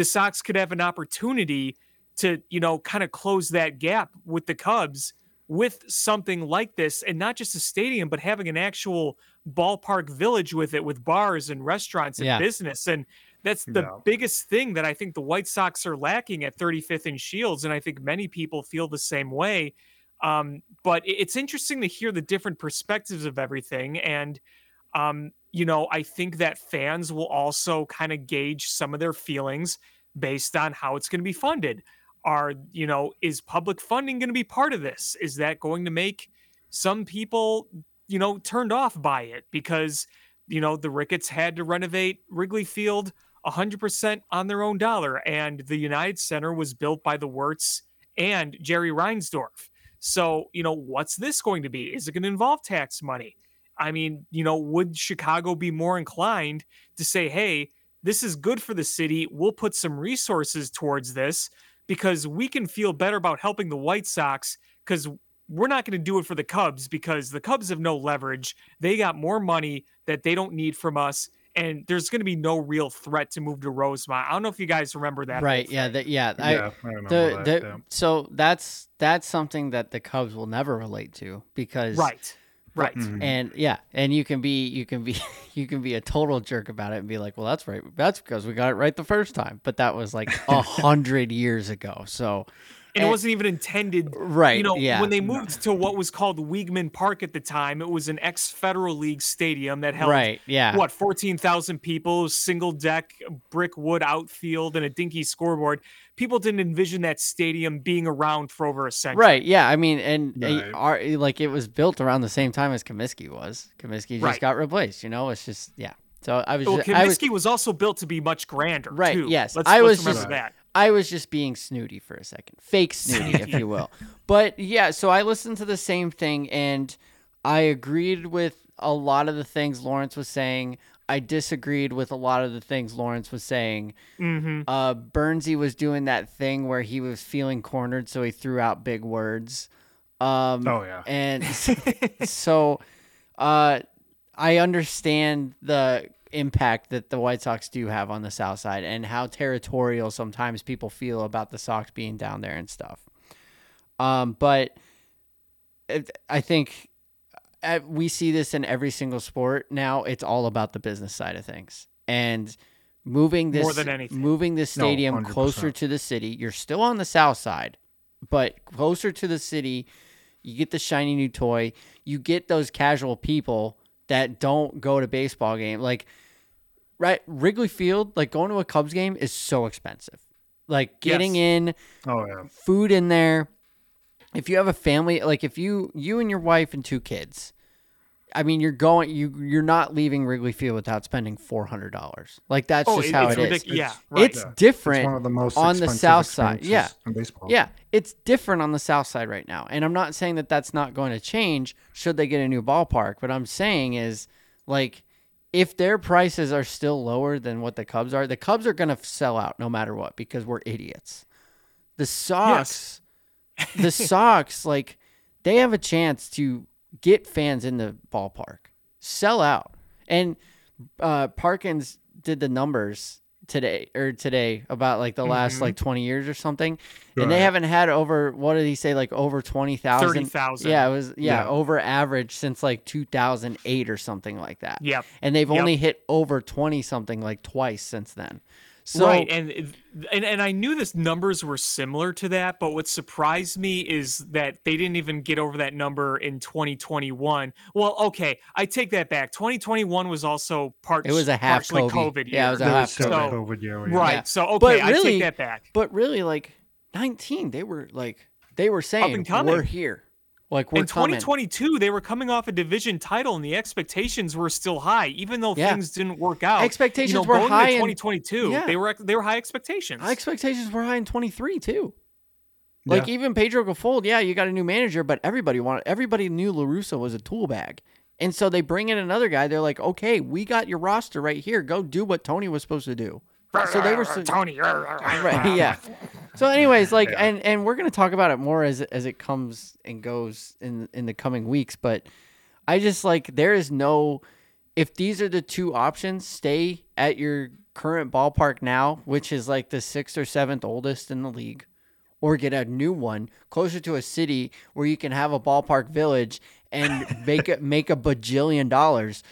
the Sox could have an opportunity to you know kind of close that gap with the Cubs with something like this and not just a stadium but having an actual ballpark village with it with bars and restaurants and yeah. business and that's the no. biggest thing that I think the White Sox are lacking at 35th and Shields and I think many people feel the same way um, but it's interesting to hear the different perspectives of everything and um, you know I think that fans will also kind of gauge some of their feelings based on how it's going to be funded are you know is public funding going to be part of this is that going to make some people you know turned off by it because you know the ricketts had to renovate wrigley field 100% on their own dollar and the united center was built by the wirtz and Jerry Reinsdorf. So, you know, what's this going to be? Is it going to involve tax money? I mean, you know, would Chicago be more inclined to say, hey, this is good for the city. We'll put some resources towards this because we can feel better about helping the White Sox because we're not going to do it for the Cubs because the Cubs have no leverage. They got more money that they don't need from us. And there's going to be no real threat to move to Rosemont. I don't know if you guys remember that. Right. Yeah. The, yeah. I, yeah, I remember the, that, the, yeah. So that's that's something that the Cubs will never relate to because Right. Right. Mhm. and yeah and you can be you can be you can be a total jerk about it and be like well that's right that's because we got it right the first time but that was like a hundred years ago so And it wasn't even intended right you know, yeah when they moved to what was called Weeghman Park at the time, it was an ex Federal League stadium that held right yeah what 14,000 people, single deck, brick wood outfield, and a dinky scoreboard. People didn't envision that stadium being around for over a century. right yeah i mean and Right. our, like it was built around the same time as comiskey was comiskey just Right. got replaced you know it's just yeah so i was Well, just, I was was also built to be much grander. Right, Too. yes. Let's, I let's was remember just- that. I was just being snooty for a second. Fake snooty, if you will. But yeah, so I listened to the same thing and I agreed with a lot of the things Lawrence was saying. I disagreed with a lot of the things Lawrence was saying. hmm Uh, Bernsey was doing that thing where he was feeling cornered, so he threw out big words. Um, Oh yeah. and so uh, I understand the impact that the White Sox do have on the South Side and how territorial sometimes people feel about the Sox being down there and stuff. Um, but it, I think uh, we see this in every single sport now. It's all about the business side of things and moving this More than anything. moving this No, stadium closer to the city. You're still on the South Side, but closer to the city. You get the shiny new toy. You get those casual people that don't go to baseball game. Like right Wrigley Field, like going to a Cubs game is so expensive. Like getting Yes. in, Oh yeah. food in there. If you have a family, like if you you and your wife and two kids, I mean, you're going you you're not leaving Wrigley Field without spending four hundred dollars. Like that's Oh, just it- how it's it is. ridiculous. Yeah, It's- right. It's Yeah. It's different one of the most on the south side. Yeah. baseball. yeah, it's different on the south side right now. And I'm not saying that that's not going to change should they get a new ballpark. What I'm saying is, like, if their prices are still lower than what the Cubs are, the Cubs are going to sell out no matter what because we're idiots. The Sox, the Sox, like, they have a chance to get fans in the ballpark, sell out. And uh, Parkins did the numbers today or today about like the last Mhm. like 20 years or something and they haven't had over what did he say like over 20,000 30,000. yeah it was yeah, Yeah. over average since like 2008 or something like that Yep. and they've Yep. only hit over 20 something like twice since then so right, and, and and I knew this numbers were similar to that, but what surprised me is that they didn't even get over that number in 2021. Well, okay, I take that back. 2021 was also part. It was a half partially COVID. COVID. Yeah, it was a half was so COVID. COVID year. yeah. right. So okay, But I really- take that back. but really like 19 they were like they were saying and coming. we're here like we're in coming 2022, they were coming off a division title, and the expectations were still high, even though Yeah. things didn't work out. Expectations you know, were high in- 2022. Yeah. They were they were high expectations. Our expectations were high in 23 too like Yeah. even Pedro Grifol, yeah, you got a new manager, but everybody wanted everybody knew La Russa was a tool bag. And so they bring in another guy. They're like, "Okay, we got your roster right here. Go do what Tony was supposed to do." So they were so, Tony. right, yeah. So, anyways, like, and and we're gonna talk about it more as as it comes and goes in in the coming weeks. But I just like there is no, if these are the two options, stay at your current ballpark now, which is like the sixth or seventh oldest in the league, or get a new one closer to a city where you can have a ballpark village and make a, make a bajillion dollars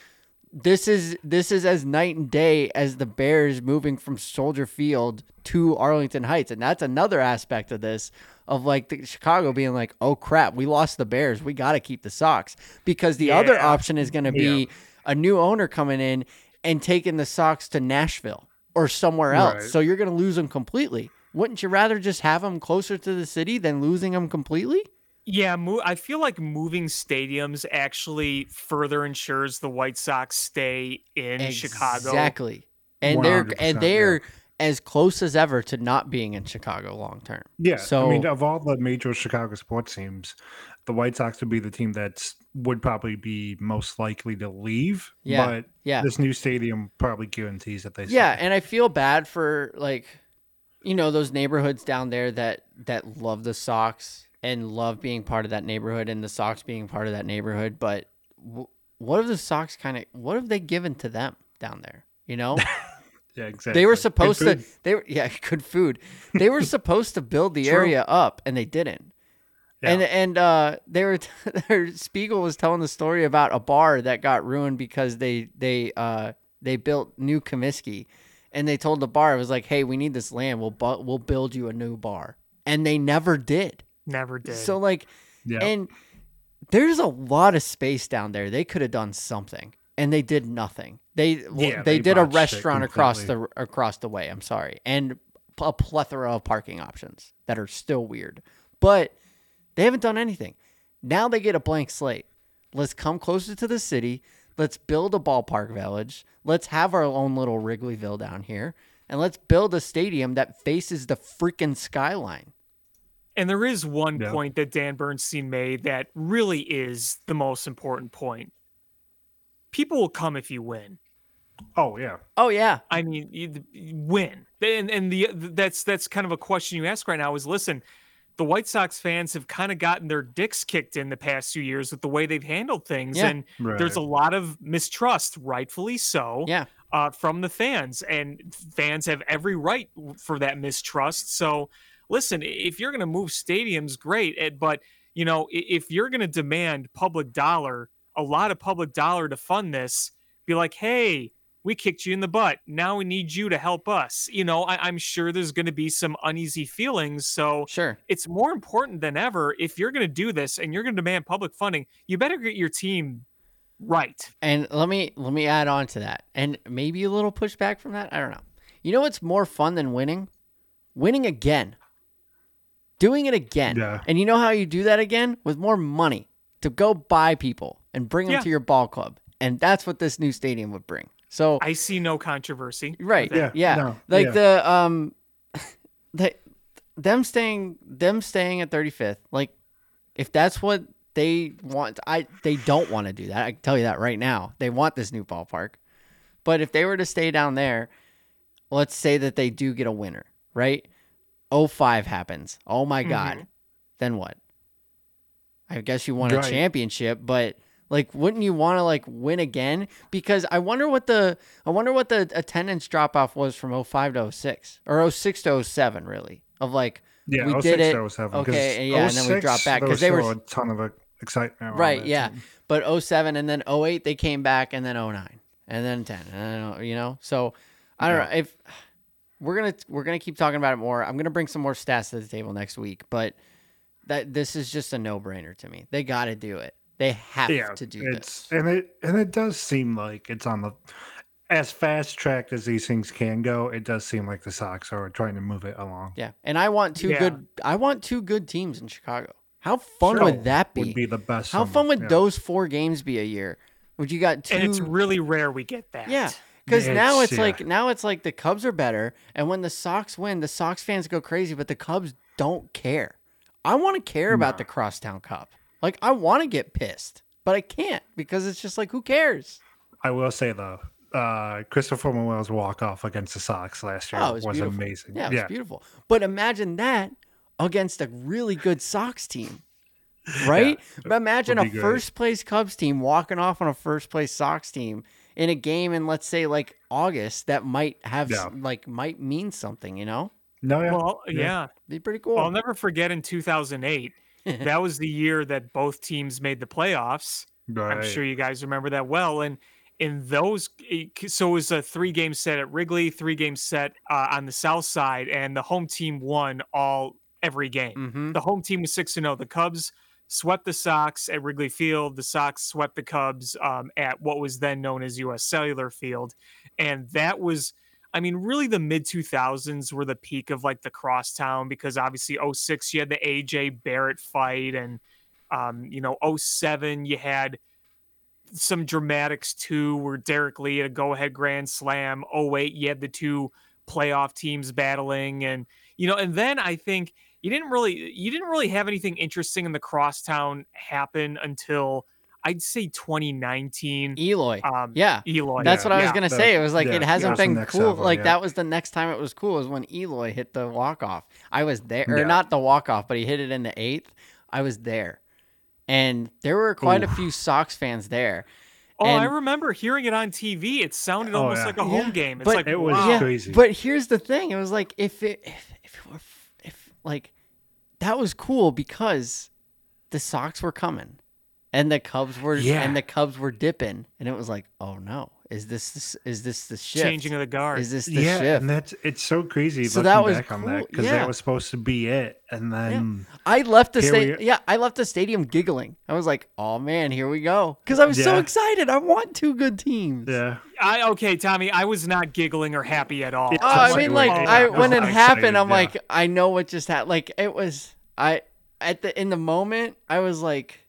this is this is as night and day as the Bears moving from Soldier Field to Arlington Heights, and that's another aspect of this of like the Chicago being like, oh crap, we lost the Bears, we got to keep the Sox because the other option is going to be a new owner coming in and taking the Sox to Nashville or somewhere else, Right. so you're going to lose them completely. Wouldn't you rather just have them closer to the city than losing them completely? Yeah, mo- I feel like moving stadiums actually further ensures the White Sox stay in Chicago. Exactly. And they're and they're as close as ever to not being in Chicago long term. Yeah. So I mean, of all the major Chicago sports teams, the White Sox would be the team that's would probably be most likely to leave. Yeah, But yeah. this new stadium probably guarantees that they Yeah, stay. and I feel bad for like you know those neighborhoods down there that that love the Sox and love being part of that neighborhood and the Sox being part of that neighborhood, but w- what have the Sox kind of what have they given to them down there, you know? Yeah, exactly. They were supposed to they were yeah, good food. They were supposed to build the True. area up and they didn't. And Yeah. and uh, they were Spiegel was telling the story about a bar that got ruined because they they uh they built new Comiskey, and they told the bar it was like, hey, we need this land. We'll bu- we'll build you a new bar, and they never did. Never did. So like, Yeah. and there's a lot of space down there. They could have done something, and they did nothing. They Yeah, they, they did a restaurant across the across the way. I'm sorry, and a plethora of parking options that are still weird, but they haven't done anything. Now they get a blank slate. Let's come closer to the city. Let's build a ballpark village. Let's have our own little Wrigleyville down here. And let's build a stadium that faces the freaking skyline. And there is one Yeah. point that Dan Bernstein made that really is the most important point. People will come if you win. oh yeah. Oh, yeah. I mean, you, you win. And and the that's that's kind of a question you ask right now is listen, the White Sox fans have kind of gotten their dicks kicked in the past few years with the way they've handled things, Yeah. and there's a lot of mistrust, rightfully so. Yeah. uh, from the fans, and fans have every right for that mistrust. So, listen, if you're going to move stadiums, great, eh, but you know, if you're going to demand public dollar, a lot of public dollar to fund this, be like, hey, we kicked you in the butt. Now we need you to help us. You know, I, I'm sure there's going to be some uneasy feelings. So Sure. it's more important than ever if you're going to do this and you're going to demand public funding, you better get your team right. And let me let me add on to that. And maybe a little pushback from that. I don't know. You know what's more fun than winning? Winning again. Doing it again. Yeah. And you know how you do that again? With more money to go buy people and bring them Yeah. to your ball club. And that's what this new stadium would bring. So I see no controversy. Right. Yeah. Yeah, no, like yeah. the um they them staying them staying at 35th. Like if that's what they want I they don't want to do that. I can tell you that right now. They want this new ballpark. But if they were to stay down there, let's say that they do get a winner, right? 05 happens. Oh my god. Then what? I guess you won a championship, but like wouldn't you want to like win again? Because I wonder what the I wonder what the attendance drop off was from 05 to 06 or 06 to 07 really. Of like Yeah, we 06 did it. to 07, 'cause Okay, yeah, and then we 06, dropped back there because they were a ton of uh, excitement. right, yeah. team. But 07 and then 08 they came back and then 09 and then 10 and then, you know. So I don't Yeah. know if we're gonna we're gonna keep talking about it more. I'm gonna bring some more stats to the table next week, but that this is just a no brainer to me. They got to do it. They have yeah, to do it's this. and it and it does seem like it's on the as fast tracked as these things can go. It does seem like the Sox are trying to move it along. Yeah, and I want two Yeah. good. I want two good teams in Chicago. How fun Sure, would that be? Would be the best. How summer, fun would yeah. those four games be a year? Would you got two? And it's really rare we get that. yeah, because now It's- yeah. like now it's like the Cubs are better, and when the Sox win, the Sox fans go crazy, but the Cubs don't care. I want to care about the Crosstown Cup. Like I want to get pissed, but I can't because it's just like who cares? I will say though, uh, Christopher Morel's walk off against the Sox last year Oh, was, was amazing. Yeah, it was beautiful. But imagine that against a really good Sox team. Right? but imagine a first place Cubs team walking off on a first place Sox team in a game in let's say like August that might have Yeah. like might mean something, you know? No, yeah. Well, Yeah. yeah. Be pretty cool. I'll never forget in 2008. that was the year that both teams made the playoffs. I'm sure you guys remember that well. And in those, so it was a three game set at Wrigley, three game set uh, on the south side, and the home team won all every game. mm-hmm. The home team was 6 0. The Cubs swept the Sox at Wrigley Field. The Sox swept the Cubs um, at what was then known as US Cellular Field. And that was, I mean, really the mid 2000s were the peak of like the crosstown because obviously 06, you had the AJ Barrett fight. And, um, you know, 07, you had some dramatics too, where Derrek Lee had a go ahead grand slam. 08, you had the two playoff teams battling and you know and then I think you didn't really you didn't really have anything interesting in the crosstown happen until I'd say 2019. Eloy. Um, yeah. Eloy. That's what I was Yeah. gonna say. It was like yeah, it hasn't that's been cool. level, like yeah. that was the next time it was cool was when Eloy hit the walk off. I was there, or not the walk off, but he hit it in the eighth. I was there, and there were quite a few Sox fans there. Oh, I remember hearing it on TV. It sounded Oh, almost yeah. like a home Yeah, game. It's but- like It was wow. yeah, crazy. But here's the thing: it was like if it if if it were if like that was cool because the Sox were coming, and the Cubs were Yeah. and the Cubs were dipping, and it was like, oh no, is this this is this the shift? changing of the guard. Is this the yeah, shift? and that's it's so crazy So looking that was back on cool, that because yeah. that was supposed to be it, and then I left the Here sta- yeah, I left the stadium giggling. I was like, "Oh man, here we go!" Because I was so excited. I want two good teams. yeah, I okay, Tommy. I was not giggling or happy at all. Oh, I mean, Like, like, I I was when it excited, happened, I'm yeah. like, I know what just happened. Like, it was, I at the in the moment, I was like,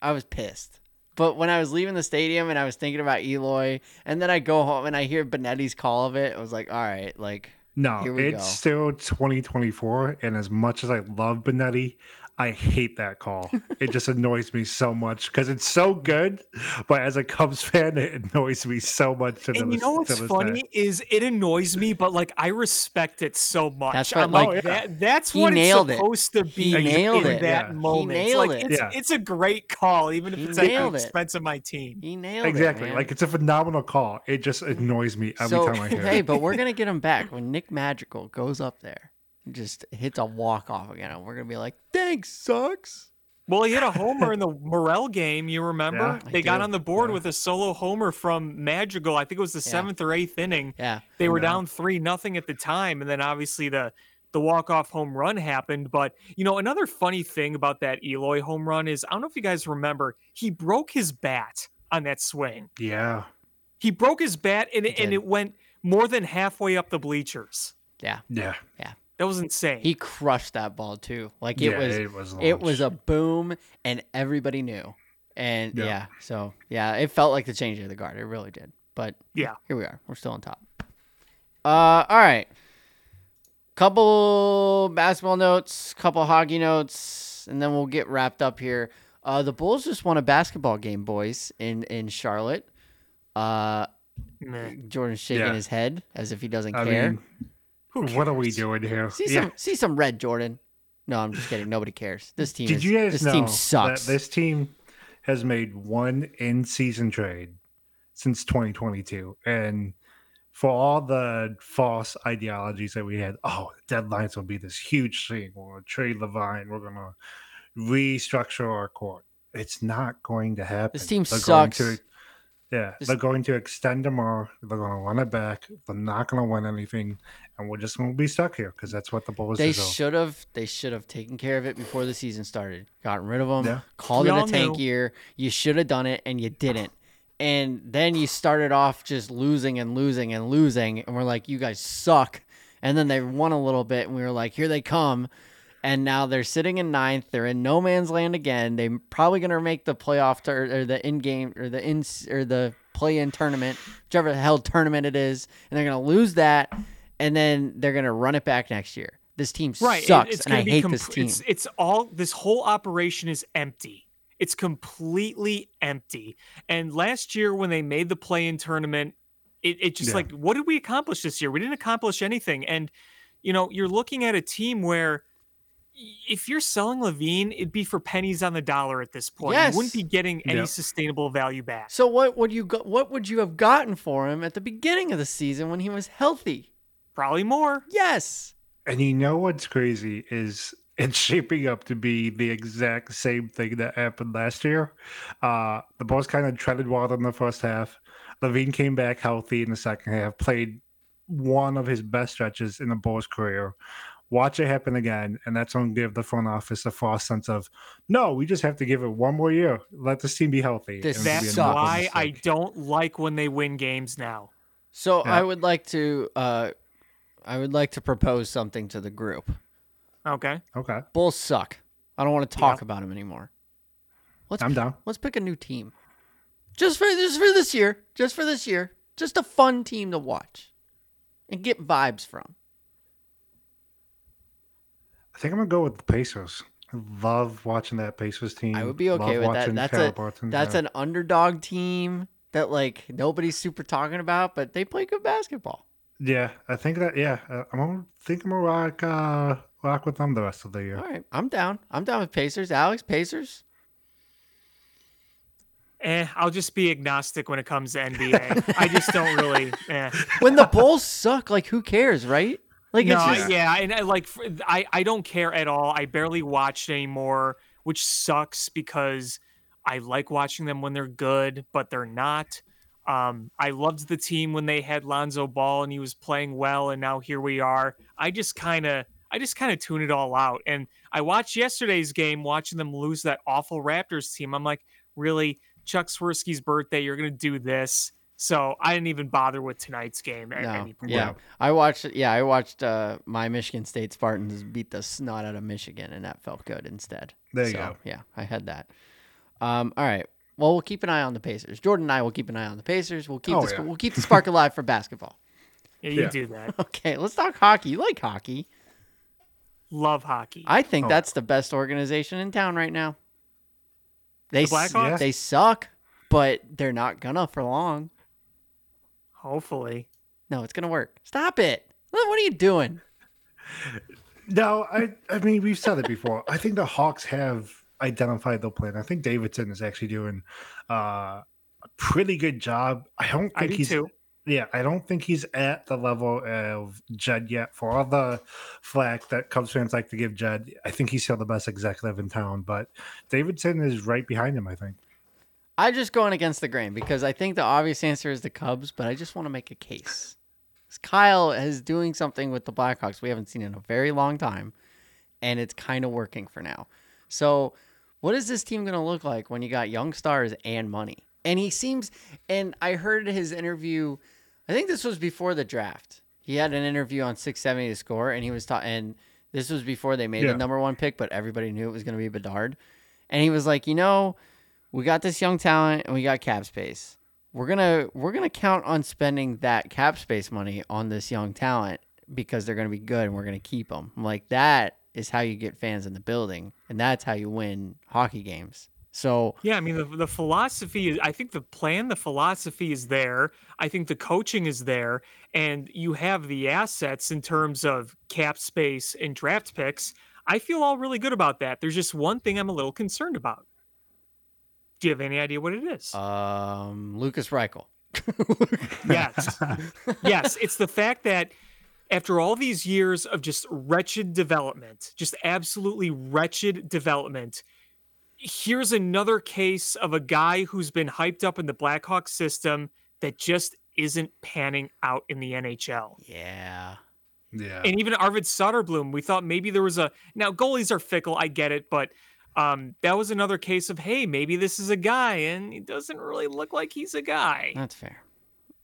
I was pissed. But when I was leaving the stadium and I was thinking about Eloy, and then I go home and I hear Benetti's call of it, I was like, all right, like, no, it's go. still 2024, and as much as I love Benetti, I hate that call. it just annoys me so much because it's so good, but as a Cubs fan, it annoys me so much. To And you know what's this funny day. is it annoys me, but like I respect it so much. That's what, I'm like, oh, like, that, that's he what nailed it's it. supposed to be He nailed in it. that Yeah. He moment. nailed like, it. It's, Yeah. it's a great call, even if He it's at the nailed it. expense of my team. he nailed Exactly, it. man. like it's a phenomenal call. It just annoys me every so, time I hear hey, it. but we're gonna get him back when Nick Madrigal goes up there, and just hits a walk off again, and we're gonna be like, "Thanks, sucks." Well, he hit a homer in the Morel game. You remember? Yeah, I they got do, on the board yeah. with a solo homer from Madrigal. I think it was the Yeah. seventh or eighth inning. Yeah, They were know. down three nothing at the time, and then obviously the the walk off home run happened. But you know, another funny thing about that Eloy home run is I don't know if you guys remember, he broke his bat on that swing. Yeah, He broke his bat, and it, and it went more than halfway up the bleachers. Yeah, yeah. yeah, That was insane. He crushed that ball too. Like it yeah. was, it was, it was a boom, and everybody knew. And yeah. Yeah. so yeah, it felt like the change of the guard. It really did. But Yeah. here we are. We're still on top. Uh, all right. Couple basketball notes, couple hockey notes, and then we'll get wrapped up here. Uh, the Bulls just won a basketball game, boys, in in Charlotte. Uh, Meh. Jordan's shaking Yeah. his head as if he doesn't I care. mean, Who what are we doing here? See yeah. some see some red, Jordan. No, I'm just kidding. Nobody cares. This team. Did is, you guys this know team sucks. this team has made one in-season trade since 2022, and for all the false ideologies that we had, oh, deadlines will be this huge thing. We're to trade LaVine. We're going to restructure our court. It's not going to happen. This team They're sucks. to- yeah, This- they're going to extend them or they're going to run it back. They're not going to win anything, and we're just going to be stuck here because that's what the Bulls They should have. They should have taken care of it before the season started. Gotten rid of them. Yeah. Called We it a tank knew. year. You should have done it, and you didn't. And then you started off just losing and losing and losing, and we're like, "You guys suck." And then they won a little bit, and we were like, "Here they come." And now they're sitting in ninth. They're in no man's land again. They're probably gonna make the playoff tur- or the in game or the in or the play in tournament, whichever the hell tournament it is, and they're gonna lose that, and then they're gonna run it back next year. This team right it- sucks, it's and I hate com- this team. it's it's all this whole operation is empty it's completely empty and last year when they made the play in tournament it, it just Yeah. like what did we accomplish this year we didn't accomplish anything and you know you're looking at a team where y- if you're selling LaVine, it'd be for pennies on the dollar at this point. You wouldn't be getting any Yep. sustainable value back. So what would you go, what would you have gotten for him at the beginning of the season when he was healthy? Probably more. Yes. And you know what's crazy is it's shaping up to be the exact same thing that happened last year. Uh, the Bulls kind of treaded water in the first half. LaVine came back healthy in the second half, played one of his best stretches in the Bulls' career. Watch it happen again, and that's going to give the front office a false sense of, no, we just have to give it one more year. Let this team be healthy. This and be That's another why I don't like when they win games now. So Yeah. I would like to uh I would like to propose something to the group. Okay. Okay, Bulls suck. I don't want to talk Yeah. about them anymore. Let's I'm down. let's pick a new team. Just for just for this year. Just for this year. Just a fun team to watch. and get vibes from? I think I'm gonna go with the Pacers. I love watching that Pacers team. I would be okay Love with that. watching That's a Halliburton, that's yeah. an underdog team that like nobody's super talking about, but they play good basketball. yeah. I think that yeah. uh, I'm gonna think I'm gonna rock uh, rock with them the rest of the year. All right, I'm down. I'm down with Pacers. Alex, Pacers. Eh, I'll just be agnostic when it comes to NBA. I just don't really. Eh. When the Bulls suck, like who cares, right? Like no, it's just, yeah, and I like f- I I don't care at all. I barely watch anymore, which sucks because I like watching them when they're good, but they're not. Um, I loved the team when they had Lonzo Ball and he was playing well, and now here we are. I just kind of I just kind of tune it all out. And I watched yesterday's game, watching them lose that awful Raptors team. I'm like, really, Chuck Swirsky's birthday, you're gonna do this? So I didn't even bother with tonight's game at no, any point. yeah. I watched. Yeah, I watched uh, my Michigan State Spartans beat the snot out of Michigan, and that felt good instead. There you So, go. Yeah, I had that. Um, all right. Well, we'll keep an eye on the Pacers. Jordan and I will keep an eye on the Pacers. We'll keep Oh, the, yeah. we'll keep the spark alive for basketball. Yeah, you Yeah. do that. Okay, let's talk hockey. You like hockey? Love hockey. I think Oh. that's the best organization in town right now. They The s- Blackhawks? they suck, but they're not gonna for long. Hopefully. No, it's gonna work. Stop it. What are you doing? No, I I mean we've said it before. I think the Hawks have identified their plan. I think Davidson is actually doing uh, a pretty good job. I don't I think do he's too. yeah, I don't think he's at the level of Jed yet. For all the flack that Cubs fans like to give Jed, I think he's still the best executive in town. But Davidson is right behind him. I think. I'm just going against the grain because I think the obvious answer is the Cubs, but I just want to make a case. Kyle is doing something with the Blackhawks we haven't seen in a very long time, and it's kind of working for now. So, what is this team going to look like when you got young stars and money? And he seems, and I heard his interview. I think this was before the draft. He had an interview on 670 to score, and he was talking. And this was before they made Yeah. the number one pick, but everybody knew it was going to be Bedard. And he was like, you know, we got this young talent and we got cap space. We're gonna we're gonna count on spending that cap space money on this young talent because they're gonna be good and we're gonna keep them. Like that is how you get fans in the building and that's how you win hockey games. So Yeah, I mean the the philosophy is I think the plan, the philosophy is there. I think the coaching is there and you have the assets in terms of cap space and draft picks. I feel all really good about that. There's just one thing I'm a little concerned about. Do you have any idea what it is? um, Lukas Reichel. Yes. yes, it's the fact that after all these years of just wretched development, just absolutely wretched development, here's another case of a guy who's been hyped up in the Blackhawks system that just isn't panning out in the NHL. Yeah. Yeah. And even Arvid Soderblom, we thought maybe there was a now goalies are fickle, I get it, but um, that was another case of hey, maybe this is a guy, and it doesn't really look like he's a guy. That's fair.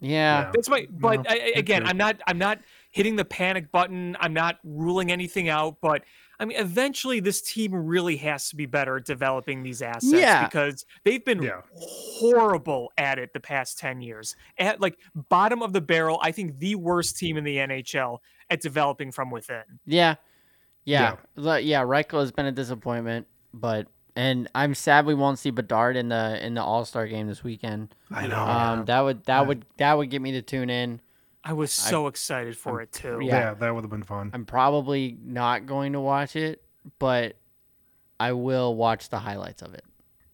Yeah. Yeah. That's my. But No, I, I- again. I'm not. I'm not hitting the panic button. I'm not ruling anything out. But I mean, eventually, this team really has to be better at developing these assets Yeah. because they've been Yeah. horrible at it the past ten years. At like bottom of the barrel, I think the worst team in the NHL at developing from within. Yeah. Yeah. Yeah. yeah Reichel has been a disappointment, but and I'm sad we won't see Bedard in the in the All Star game this weekend. I know. Um, that would that Yeah. would that would get me to tune in. I was so excited for it too. yeah. yeah. that would have been fun. I'm probably not going to watch it, but I will watch the highlights of it.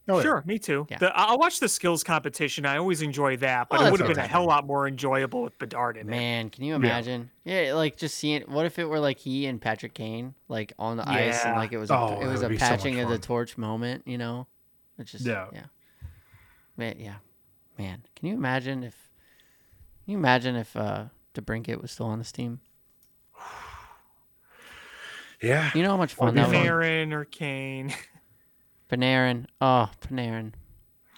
Oh, yeah. Sure, me too. Yeah. The, I'll watch the skills competition. I always enjoy that, but Oh, it would have been a hell lot more enjoyable with Bedard in it. Man, can you imagine? Yeah. like just seeing. What if it were like he and Patrick Kane, like on the ice, and like it was a, Oh, it was a would be so patching of the torch moment, you know? It's just yeah, Yeah. yeah, man, yeah, man. Can you imagine if? Can you imagine if uh DeBrincat was still on this team? Yeah. You know how much fun be that was. fun. Panarin or Kane. Panarin. Oh, Panarin.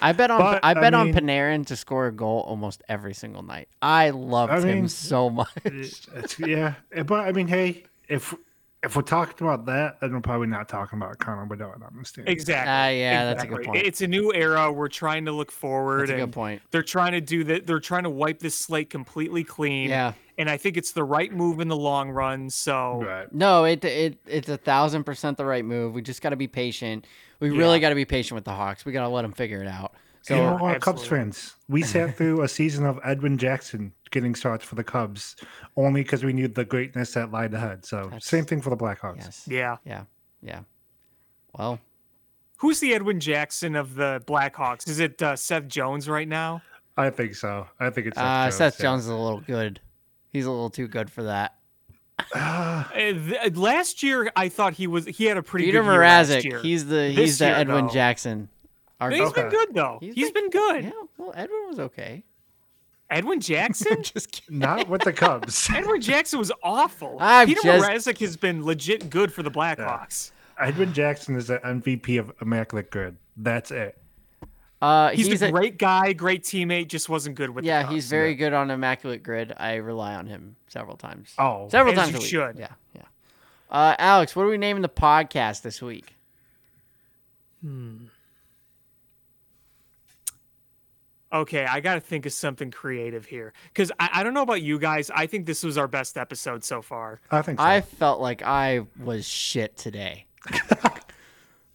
I bet on But, I I bet on Panarin to score a goal almost every single night. I loved I him so much. It's, it's- yeah, but I mean, hey, if if we're talking about that, then we're probably not talking about Connor Bedard on this team. Exactly. Ah, yeah, that's a good point. It's a new era. We're trying to look forward, That's a good and point. they're trying to do that. They're trying to wipe this slate completely clean. Yeah. And I think it's the right move in the long run. So Right. No, it it it's a thousand percent the right move. We just got to be patient. We really got to be patient with the Hawks. We got to let them figure it out. So you know Yeah, what, Cubs fans? We sat through a season of Edwin Jackson getting starts for the Cubs only because we knew the greatness that lied ahead. So That's- same thing for the Blackhawks. yes, yeah. yeah, yeah. Well, Who's the Edwin Jackson of the Blackhawks? Is it uh, Seth Jones right now? I think so. I think it's Seth uh, Jones, Seth yeah. Jones is a little good. He's a little too good for that. Uh, last year, I thought he was. He had a pretty Peter good year last Mrazek, year. he's the This he's the year, Edwin though. Jackson. Our, He's been good though. He's he's been- been good. yeah, well, Edwin was okay. Edwin Jackson. Just kidding. not with the Cubs. Edwin Jackson was awful. I'm Peter just- Mrazek has been legit good for the Blackhawks. Edwin Jackson is the MVP of Immaculate Grid. That's it. Uh, He's, he's, a a great guy, great teammate. Just wasn't good with. yeah, the he's Cubs. very good on immaculate grid. I rely on him several times. Oh, several as times you a week. should. Yeah, yeah. Uh, Alex, what are we naming the podcast this week? Hmm. Okay, I got to think of something creative here because I, I don't know about you guys. I think this was our best episode so far. I think so. I felt like I was shit today.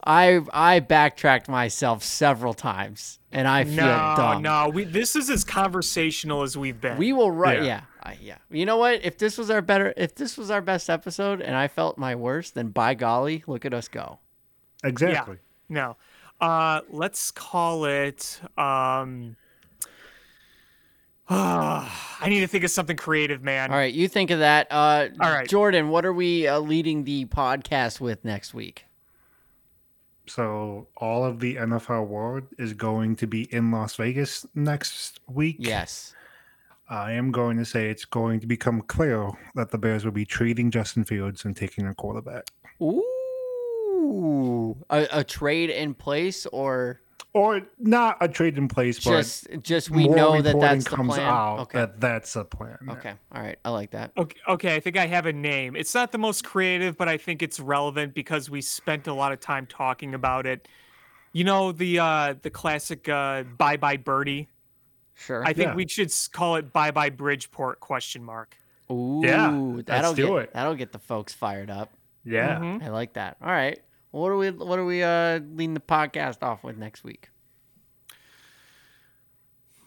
I I backtracked myself several times, and I feel no, dumb. no, we this is as conversational as we've been. We will write. Yeah. Yeah, I, yeah. You know what? If this was our better, if this was our best episode, and I felt my worst, then by golly, look at us go. exactly. no, uh, let's call it. Um, I need to think of something creative, man. All right, you think of that. Uh, All right. Jordan, what are we uh, leading the podcast with next week? So all of the NFL world is going to be in Las Vegas next week. Yes. I am going to say it's going to become clear that the Bears will be trading Justin Fields and taking a quarterback. Ooh, a, a trade in place, or Or not a trade in place, just but just we know that reporting that's the comes plan. out okay. that that's a plan. yeah. Okay. All right. I like that. Okay, okay, I think I have a name. It's not the most creative, but I think it's relevant because we spent a lot of time talking about it. You know the uh the classic uh bye bye birdie. Sure. I think Yeah. we should call it bye bye Bridgeport question mark. Ooh, let's that'll do get it. that'll get the folks fired up. Yeah. Mhm. I like that. All right. What are we what are we uh leading the podcast off with next week?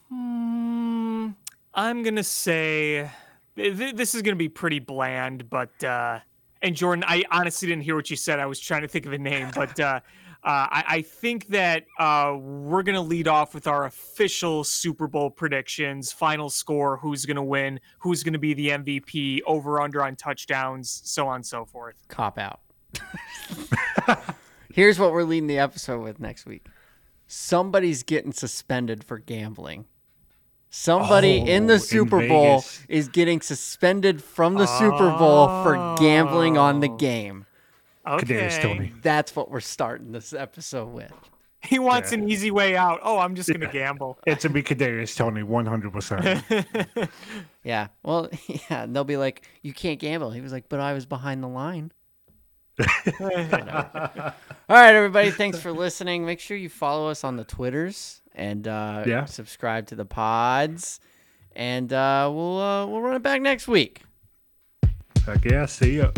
Hmm, I'm gonna say th- th- this is gonna be pretty bland, but uh, and Jordan, I honestly didn't hear what you said. I was trying to think of a name, but uh, uh, I, I think that uh, we're gonna lead off with our official Super Bowl predictions, final score, who's gonna win, who's gonna be the MVP, over under on touchdowns, so on and so forth. Cop out. Here's what we're leading the episode with next week. Somebody's getting suspended for gambling. Somebody oh, in Oh, the in Super Bowl Vegas. is getting suspended from the Super Bowl for gambling on the Oh. game. Kadarius Okay, That's what we're starting this episode with. he wants Yeah. an easy way out. Oh, I'm just gonna gamble. It's a be Kadarius Toney, one hundred percent. Yeah. Well, yeah. And they'll be like, "You can't gamble." He was like, "But I was behind the line." All right, everybody. Thanks for listening. Make sure you follow us on the Twitters and uh, Yeah. subscribe to the pods. And uh, we'll uh, we'll run it back next week. Heck yeah, see ya.